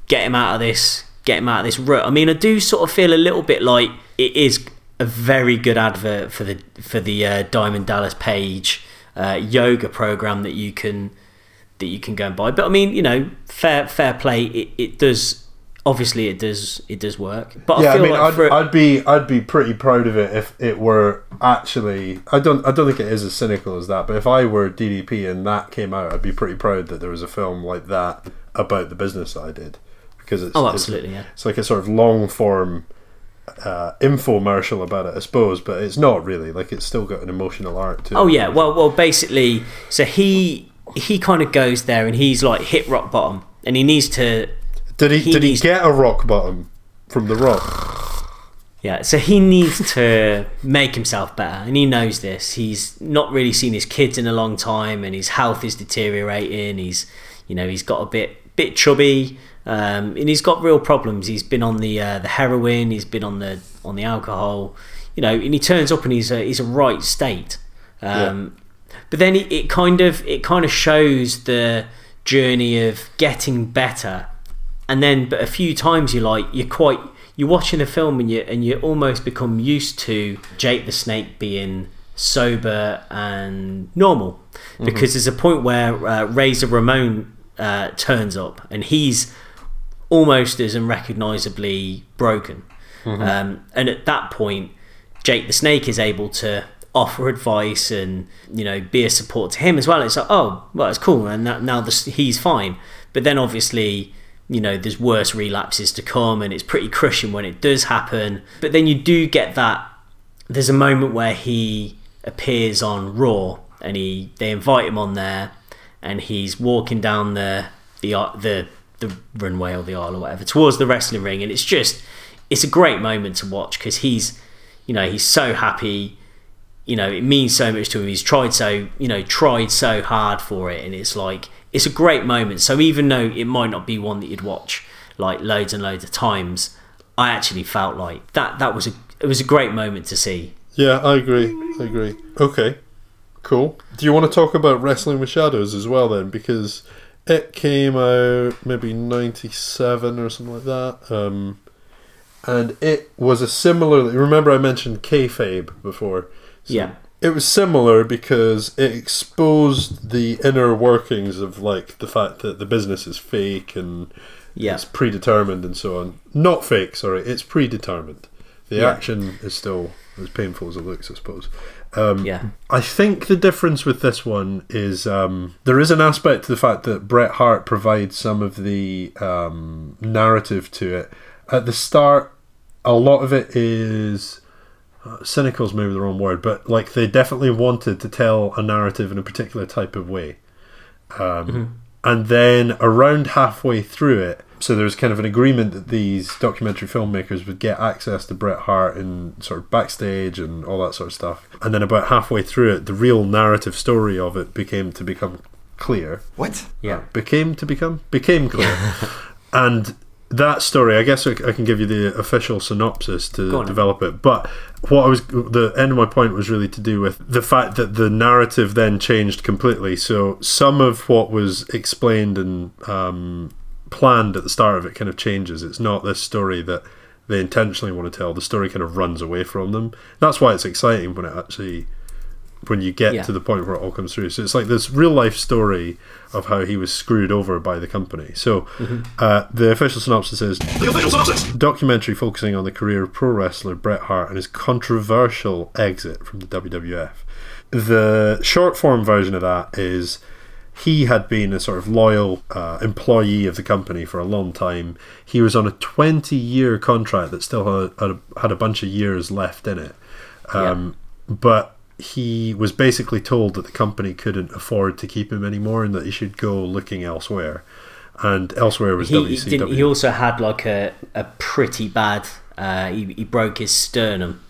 get him out of this, get him out of this rut. I mean, I do sort of feel a little bit like it is a very good advert for the for the uh, Diamond Dallas Page uh, yoga program that you can that you can go and buy. But I mean, you know, fair fair play. It, it does obviously it does it does work. But yeah, I I mean, like I'd, for, I'd be I'd be pretty proud of it if it were actually. I don't I don't think it is as cynical as that. But if I were DDP and that came out, I'd be pretty proud that there was a film like that about the business that I did because it's Oh, it's- absolutely, yeah. It's like a sort of long form uh, infomercial about it, I suppose, but it's not really. Like it's still got an emotional arc to it. Oh yeah, well, well, basically, so he he kind of goes there and he's like hit rock bottom, and he needs to. Did he, he did he get a rock bottom from the rock? Yeah, so he needs to make himself better, and he knows this. He's not really seen his kids in a long time, and his health is deteriorating. He's, you know, he's got a bit bit chubby, um, and he's got real problems. He's been on the uh, the heroin, he's been on the on the alcohol, you know, and he turns up and he's a he's a right state. Um, But then it, it kind of it kind of shows the journey of getting better and then but a few times you're like you're quite you're watching the film and you and you almost become used to Jake the Snake being sober and normal because there's a point where uh, Razor Ramon uh, turns up and he's almost as unrecognizably broken. Um, and at that point Jake the Snake is able to offer advice and you know be a support to him as well. It's like oh well it's cool. And that, now this, he's fine. But then obviously you know there's worse relapses to come and it's pretty crushing when it does happen. But then you do get that there's a moment where he appears on raw and he they invite him on there and he's walking down the the the the runway or the aisle or whatever towards the wrestling ring and it's just it's a great moment to watch because he's you know he's so happy you know it means so much to him he's tried so you know tried so hard for it and it's like it's a great moment so even though it might not be one that you'd watch like loads and loads of times i actually felt like that that was a it was a great moment to see Yeah, I agree. I agree. Okay, cool. Do you want to talk about Wrestling with Shadows as well then? Because it came out maybe '97 or something like that, um, and it was a similar. Remember, I mentioned kayfabe before. So Yeah. It was similar because it exposed the inner workings of like the fact that the business is fake and Yeah. it's predetermined and so on. Not fake, sorry, it's predetermined. The Yeah. action is still as painful as it looks, I suppose. Um, yeah I think the difference with this one is um, there is an aspect to the fact that Bret Hart provides some of the um, narrative to it. At the start, a lot of it is uh, cynical is maybe the wrong word, but like they definitely wanted to tell a narrative in a particular type of way. Um, And then around halfway through it, so there was kind of an agreement that these documentary filmmakers would get access to Bret Hart and sort of backstage and all that sort of stuff. And then about halfway through it, the real narrative story of it became to become clear. What? yeah Became to become became clear. and that story, I guess I I can give you the official synopsis to develop it. But what I was the end of my point was really to do with the fact that the narrative then changed completely. So some of what was explained and um, planned at the start of it kind of changes. It's not this story that they intentionally want to tell. The story kind of runs away from them. That's why it's exciting when it actually when you get Yeah. to the point where it all comes through. So it's like this real life story of how he was screwed over by the company. So uh, the official synopsis is The official synopsis. documentary focusing on the career of pro wrestler Bret Hart and his controversial exit from the WWF. The short form version of that is he had been a sort of loyal uh, employee of the company for a long time. He was on a 20 year contract that still had, had, a, bunch of years left in it. Um, But he was basically told that the company couldn't afford to keep him anymore and that he should go looking elsewhere. And elsewhere was he, he, WCW. he also had like a, a pretty bad uh, he, he broke his sternum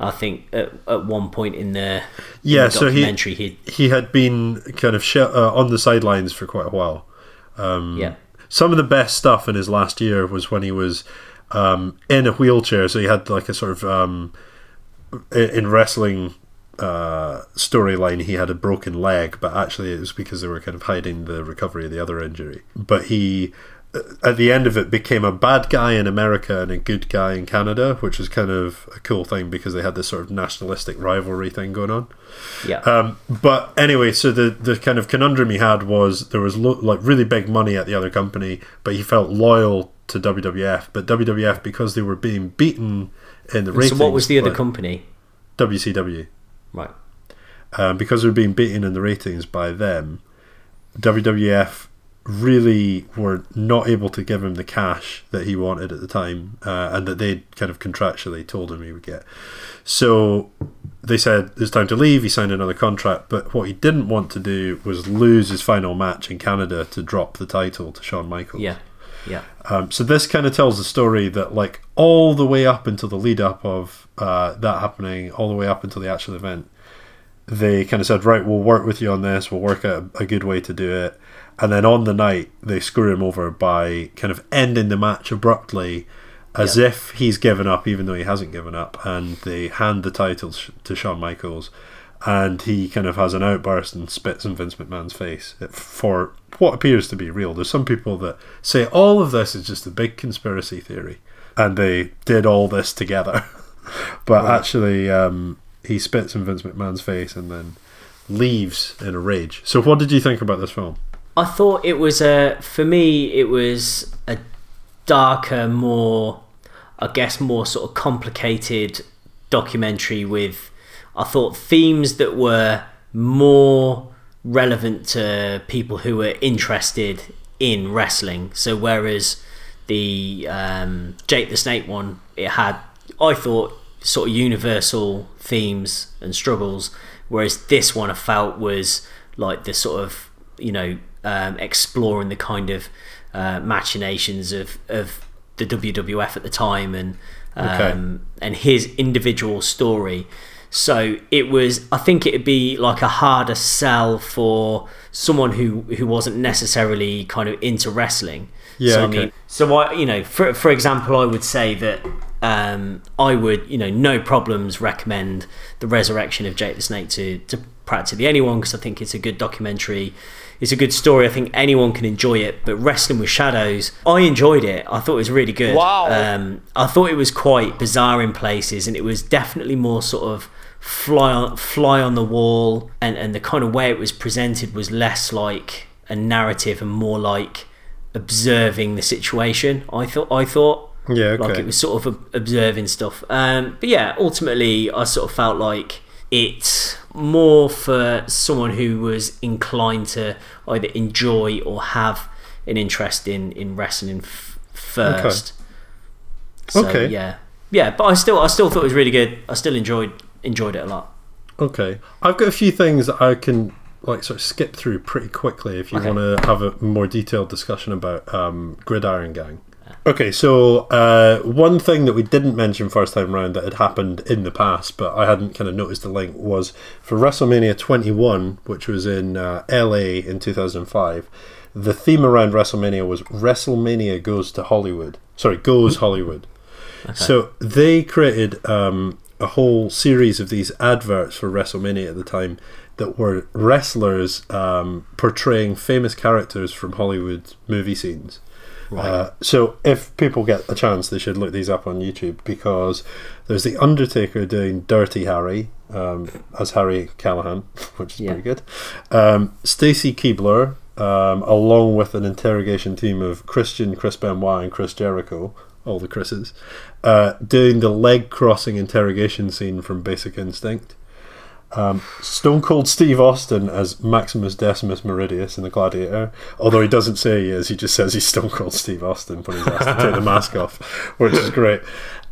I think at, at one point in the, in yeah, the so he he he had been kind of sh- uh, on the sidelines for quite a while. Um, yeah Some of the best stuff in his last year was when he was um, in a wheelchair. So he had like a sort of um, in wrestling uh, storyline, he had a broken leg, but actually it was because they were kind of hiding the recovery of the other injury. But he, uh, at the end of it, became a bad guy in America and a good guy in Canada, which was kind of a cool thing because they had this sort of nationalistic rivalry thing going on. Yeah. Um, but anyway, so the the kind of conundrum he had was there was lo- like really big money at the other company, but he felt loyal to WWF. But WWF because they were being beaten in the so what was the other company? WCW Right. um, because they were being beaten in the ratings by them, WWF really were not able to give him the cash that he wanted at the time, uh, and that they kind of contractually told him he would get. So they said it's time to leave. He signed another contract, but what he didn't want to do was lose his final match in Canada to drop the title to Shawn Michaels. Yeah. Yeah. Um, so this kind of tells the story that, like, all the way up until the lead up of uh, that happening, all the way up until the actual event, they kind of said, right, we'll work with you on this. We'll work out a good way to do it. And then on the night, they screw him over by kind of ending the match abruptly, as if he's given up, even though he hasn't given up. And they hand the title sh- to Shawn Michaels, and he kind of has an outburst and spits in Vince McMahon's face for what appears to be real. There's some people that say all of this is just a big conspiracy theory, and they did all this together. but actually, um, he spits in Vince McMahon's face and then leaves in a rage. So, what did you think about this film? I thought it was a for me it was a darker, more I guess more sort of complicated documentary with I thought themes that were more relevant to people who were interested in wrestling. So whereas the um, Jake the Snake one, it had I thought sort of universal themes and struggles, whereas this one I felt was like the sort of you know um, exploring the kind of uh, machinations of of the WWF at the time and um, Okay. and his individual story. So it was. I think it'd be like a harder sell for someone who who wasn't necessarily kind of into wrestling. Yeah, So, I mean, so I, you know, for for example, I would say that um, I would, you know, no problems recommend the resurrection of Jake the Snake to to practically anyone because I think it's a good documentary. It's a good story. I think anyone can enjoy it. But Wrestling with Shadows, I enjoyed it. I thought it was really good. Wow. Um, I thought it was quite bizarre in places, and it was definitely more sort of fly on fly on the wall, and and the kind of way it was presented was less like a narrative and more like observing the situation. I thought. I thought. Yeah, Like it was sort of observing stuff. Um, but yeah, ultimately, I sort of felt like it's more for someone who was inclined to either enjoy or have an interest in in wrestling f- first. So, Okay. Yeah, yeah. But I still, I still thought it was really good. I still enjoyed enjoyed it a lot. Okay, I've got a few things that I can like sort of skip through pretty quickly if you Okay. want to have a more detailed discussion about um, Gridiron Gang. Okay, so uh, one thing that we didn't mention first time round that had happened in the past, but I hadn't kind of noticed the link, was for WrestleMania 21, which was in uh, LA in 2005. The theme around WrestleMania was WrestleMania goes to Hollywood. Sorry, goes Hollywood. So they created um, a whole series of these adverts for WrestleMania at the time that were wrestlers um, portraying famous characters from Hollywood movie scenes. Uh, so if people get a chance, they should look these up on YouTube because there's the Undertaker doing Dirty Harry um, as Harry Callahan, which is Yeah. pretty good. Um, Stacy Keibler, um, along with an interrogation team of Christian, Chris Benoit, and Chris Jericho, all the Chris's, uh, doing the leg crossing interrogation scene from Basic Instinct. Um, Stone Cold Steve Austin as Maximus Decimus Meridius in The Gladiator. Although he doesn't say he is, he just says he's Stone Cold Steve Austin when he's asked to take the mask off, which is great.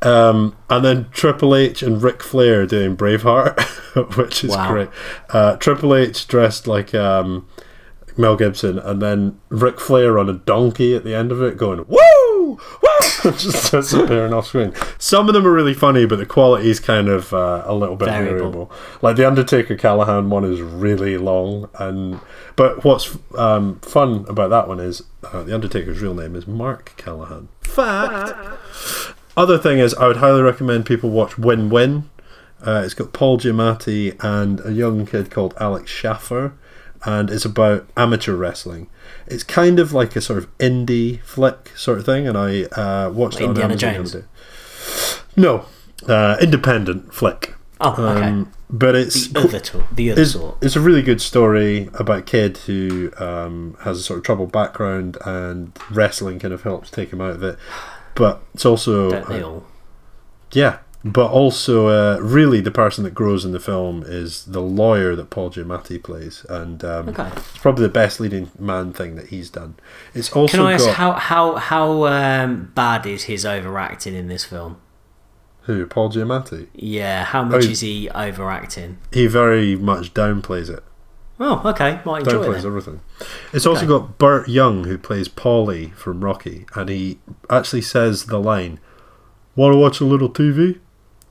Um, and then Triple H and Ric Flair doing Braveheart, which is Wow. great. Uh, Triple H dressed like um, Mel Gibson, and then Ric Flair on a donkey at the end of it, going "Woo, woo!" just disappearing off screen. Some of them are really funny, but the quality is kind of uh, a little bit Variable. variable. Like the Undertaker Callahan one is really long, and but what's um, fun about that one is uh, the Undertaker's real name is Mark Calaway. fact. Other thing is, I would highly recommend people watch Win Win. Uh, it's got Paul Giamatti and a young kid called Alex Shaffer, and it's about amateur wrestling. It's kind of like a sort of indie flick sort of thing, and I uh, watched Like it on Indiana Amazon Jones? the other day. No, uh, independent flick. Oh, okay. Um, but it's the other, to- the other it's, sort. it's a really good story about a kid who um, has a sort of troubled background and wrestling kind of helps take him out of it. But it's also Don't they all? yeah, but also uh, really the person that grows in the film is the lawyer that Paul Giamatti plays, and um, Okay. it's probably the best leading man thing that he's done. It's also Can I ask got how how how um, bad is his overacting in this film? who Paul Giamatti. Yeah, how much Oh, is he overacting? He very much downplays it. Oh, okay, might enjoy downplays it. everything. It's also got Burt Young who plays Paulie from Rocky, and he actually says the line, "Want to watch a little TV?"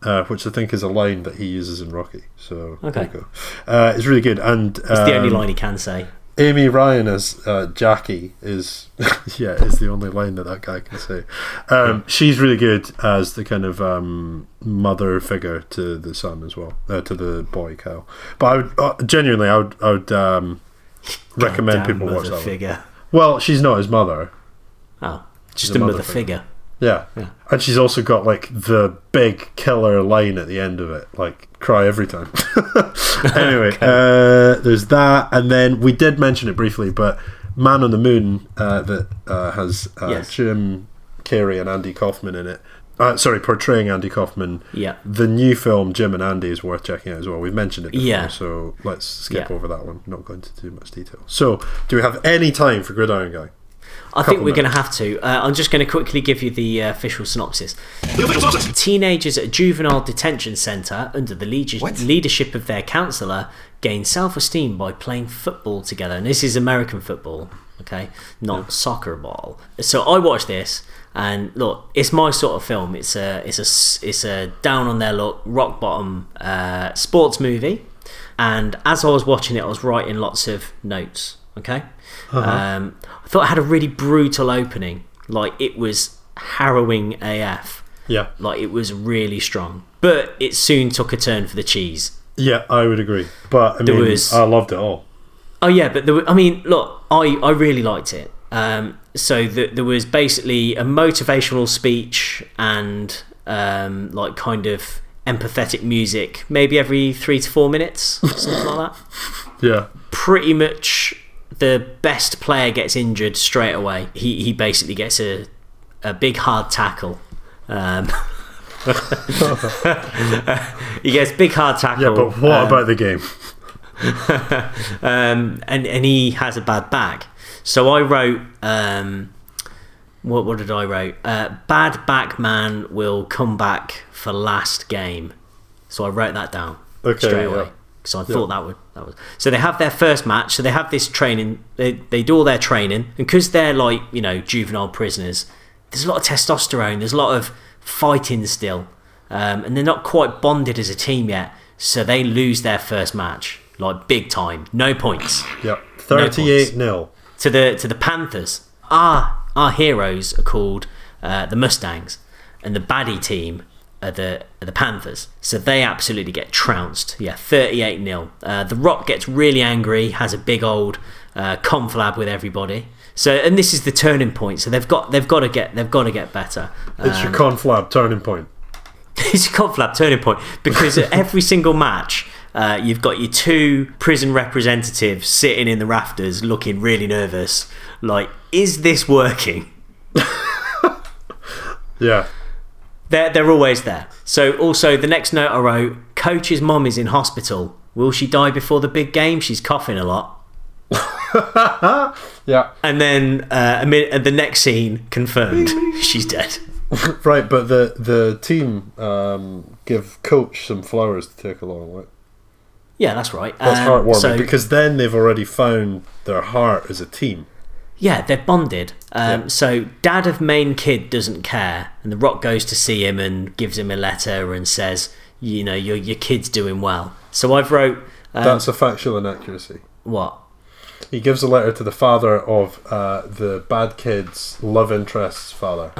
Uh, which I think is a line that he uses in Rocky. So there Okay. you go. Uh, it's really good, and It's the only um, line he can say. Amy Ryan as uh, Jackie is yeah is the only line that that guy can say. Um, she's really good as the kind of um, mother figure to the son as well, uh, to the boy Cal. But I would uh, genuinely I would I would um, recommend people watch that. One. figure. Well, she's not his mother. Oh, just a mother, mother figure. figure. Yeah. and she's also got like the big killer line at the end of it, like cry every time. anyway, uh, there's that, and then we did mention it briefly, but Man on the Moon uh, that uh, has uh, Yes. Jim Carrey and Andy Kaufman in it. Uh, sorry, portraying Andy Kaufman. Yeah. The new film Jim and Andy is worth checking out as well. We've mentioned it before, Yeah. so let's skip Yeah. over that one. Not going into too much detail. So, do we have any time for Gridiron Guy? I think we're going to have to. Uh, I'm just going to quickly give you the uh, official synopsis. Teenagers at a juvenile detention centre, under the leader- leadership of their counsellor, gain self esteem by playing football together. And this is American football, okay? Not soccer ball. So I watched this. And look, it's my sort of film. It's a, it's a, it's a down on their luck, rock bottom uh, sports movie. And as I was watching it, I was writing lots of notes. Okay, um, I thought it had a really brutal opening. Like it was harrowing AF. Yeah. Like it was really strong, but it soon took a turn for the cheese. Yeah, I would agree. But I There mean, was- I loved it all. Oh yeah, but were- I mean, look, I, I really liked it. Um, so the, there was basically a motivational speech and um, like kind of empathetic music, maybe every three to four minutes, something like that. Yeah. Pretty much, the best player gets injured straight away. He he basically gets a a big hard tackle. Um, he gets big hard tackle. Yeah, but what um, about the game? um, and and he has a bad back. So I wrote, um, what what did I write? Uh, bad back man will come back for last game. So I wrote that down Okay, straight yeah. So I thought that would that was. So they have their first match. So they have this training. They they do all their training, and because they're like you know juvenile prisoners, there's a lot of testosterone. There's a lot of fighting still, um, and they're not quite bonded as a team yet. So they lose their first match, like big time, no points Yeah, thirty-eight nil. to the to the Panthers. Our our heroes are called uh, the Mustangs, and the baddie team are the are the Panthers. So they absolutely get trounced. Yeah, thirty eight 0 uh, The Rock gets really angry, has a big old uh, conflab with everybody. So and this is the turning point. So they've got they've got to get they've got to get better. It's Um, your conflab turning point. it's your conflab turning point because at every single match uh, you've got your two prison representatives sitting in the rafters looking really nervous like is this working Yeah, they're, they're always there so also the next note i wrote coach's mom is in hospital will she die before the big game she's coughing a lot yeah. and then uh, a minute, the next scene confirmed she's dead Right, but the the team um, give coach some flowers to take along. Right? yeah that's right That's Um, heartwarming so- because then they've already found their heart as a team. Yeah, they're bonded. Um, Yeah. So, dad of main kid doesn't care, and the Rock goes to see him and gives him a letter and says, "You know, your your kid's doing well." So I've wrote um, That's a factual inaccuracy. what? He gives a letter to the father of uh, the bad kid's love interest's father.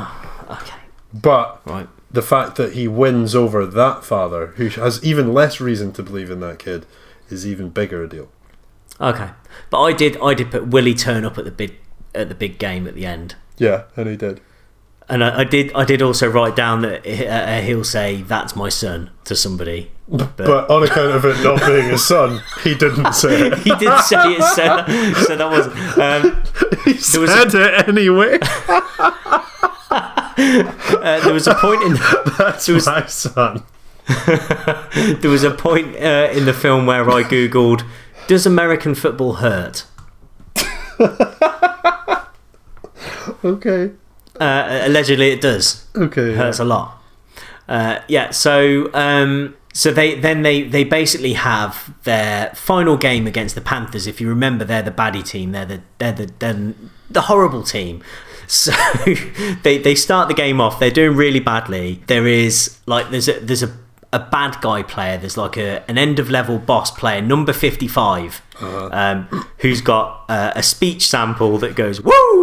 Okay. But Right. the fact that he wins over that father, who has even less reason to believe in that kid, is even bigger a deal. Okay. But I did I did put Willie turn up at the big at the big game at the end. Yeah, and he did. And I, I did I did also write down that uh, he'll say that's my son to somebody. But, But on account of it not being his son, he didn't say it. he did say it, so, so that was um, He There was a- said it anyway. uh, there was a point in That's was- my son. there was a point uh, in the film where I googled does American football hurt? Okay. Uh, allegedly, it does. Okay. hurts a lot. Uh, yeah, so um, so they then they they basically have their final game against the Panthers. If you remember, they're the baddie team. They're the they're the they're the horrible team. So they they start the game off. They're doing really badly. There is like there's a there's a a bad guy player. There's like a an end of level boss player, number fifty um, who's got uh, a speech sample that goes woo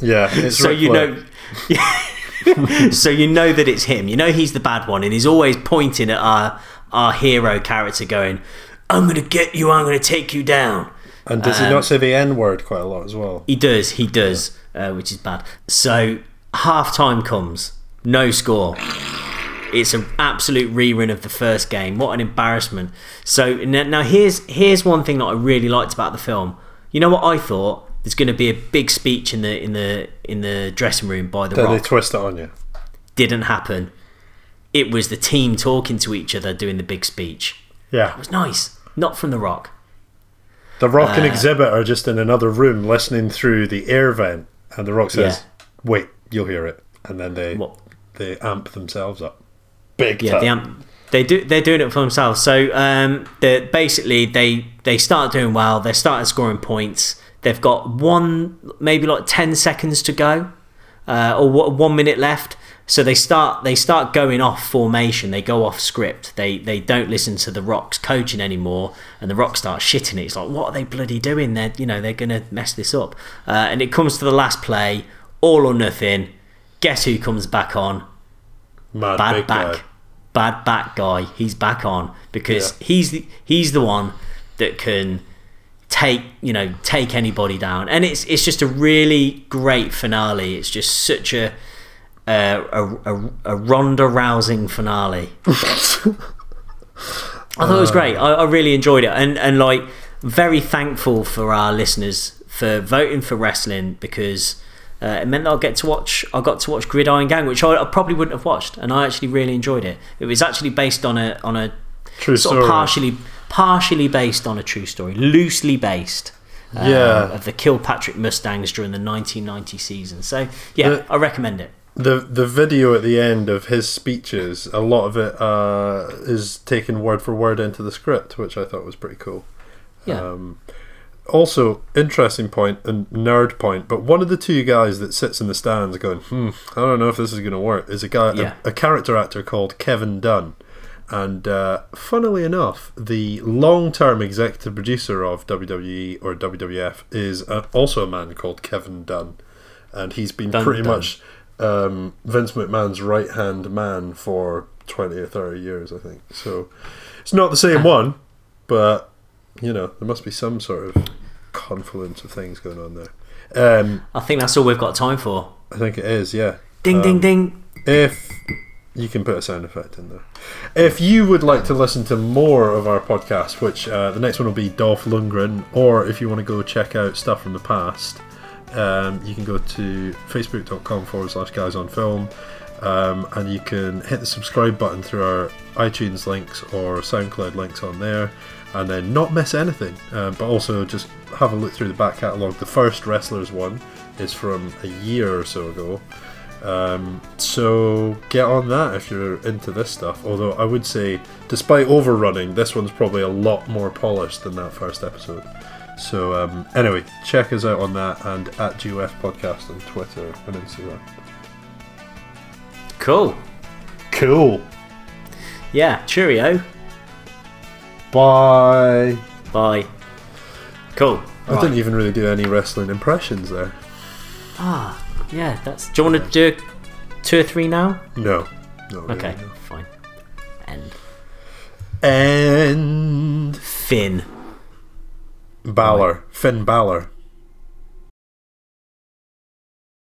Yeah. It's so you Flair. know so you know that it's him. You know he's the bad one and he's always pointing at our our hero character going i'm gonna get you i'm gonna take you down. And does he um, not say the N word quite a lot as well? he does he does uh, which is bad. So half time comes no score. It's an absolute rerun of the first game. What an embarrassment. So now here's here's one thing that i really liked about the film. You know what i thought there's going to be a big speech in the in the in the dressing room by the Then they twist it on you. didn't happen. It was the team talking to each other doing the big speech. Yeah. It was nice. Not from The Rock. The Rock Uh, and Xzibit are just in another room listening through the air vent, and The Rock says, "Wait, you'll hear it," and then they What? they amp themselves up. Big Yeah, time. the amp, they do. They're doing it for themselves. So um, basically they they start doing well. They start scoring points. They've got one, maybe like ten seconds to go, uh, or one minute left. So they start they start going off formation. They go off script. They they don't listen to the Rock's coaching anymore, and the Rock starts shitting it. It's like, what are they bloody doing? They're you know they're gonna mess this up. Uh, and it comes to the last play, all or nothing. Guess who comes back on? Mad bad back, guy. bad back guy. He's back on because Yeah. he's the, he's the one that can take you know take anybody down, and it's it's just a really great finale. It's just such a uh, a, a, a Ronda rousing finale. I thought it was great. I, I really enjoyed it, and and like very thankful for our listeners for voting for wrestling because uh, it meant that I get to watch. I got to watch Gridiron Gang, which I, I probably wouldn't have watched, and I actually really enjoyed it. It was actually based on a on a True sort story. of partially partially based on a true story, loosely based. uh, Yeah. of the Kilpatrick Mustangs during the 1990 season. So yeah, The- I recommend it. The the video at the end of his speeches, a lot of it uh, is taken word for word into the script, which I thought was pretty cool. Yeah. Um, also, interesting point and nerd point, but one of the two guys that sits in the stands going, hmm, I don't know if this is going to work, is a guy, Yeah. a, a character actor called Kevin Dunn. And uh, funnily enough, the long term executive producer of WWE or WWF is uh, also a man called Kevin Dunn. And he's been Dun, pretty dun. much um, Vince McMahon's right hand man for 20 or 30 years, I think. So it's not the same one, but you know, there must be some sort of confluence of things going on there. Um, I think that's all we've got time for. I think it is, yeah. Ding ding Um, ding. If you can put a sound effect in there. If you would like to listen to more of our podcast, which uh, the next one will be Dolph Lundgren, or if you want to go check out stuff from the past, um, you can go to facebook.com forward slash guys on film. Um, and you can hit the subscribe button through our iTunes links or SoundCloud links on there, and then not miss anything. Um, but also just have a look through the back catalogue. The first Wrestlers one is from a year or so ago. Um, so get on that if you're into this stuff. Although I would say, despite overrunning, this one's probably a lot more polished than that first episode. So um, anyway, check us out on that and at GUF Podcast on Twitter and Instagram. Cool. Cool. Yeah. Cheerio. Bye. Bye. Cool. I didn't even really do any wrestling impressions there. Ah, yeah. That's. Do you want to do two or three now? No. no really, Okay, no. fine. End. And Finn. Balor. Finn Balor.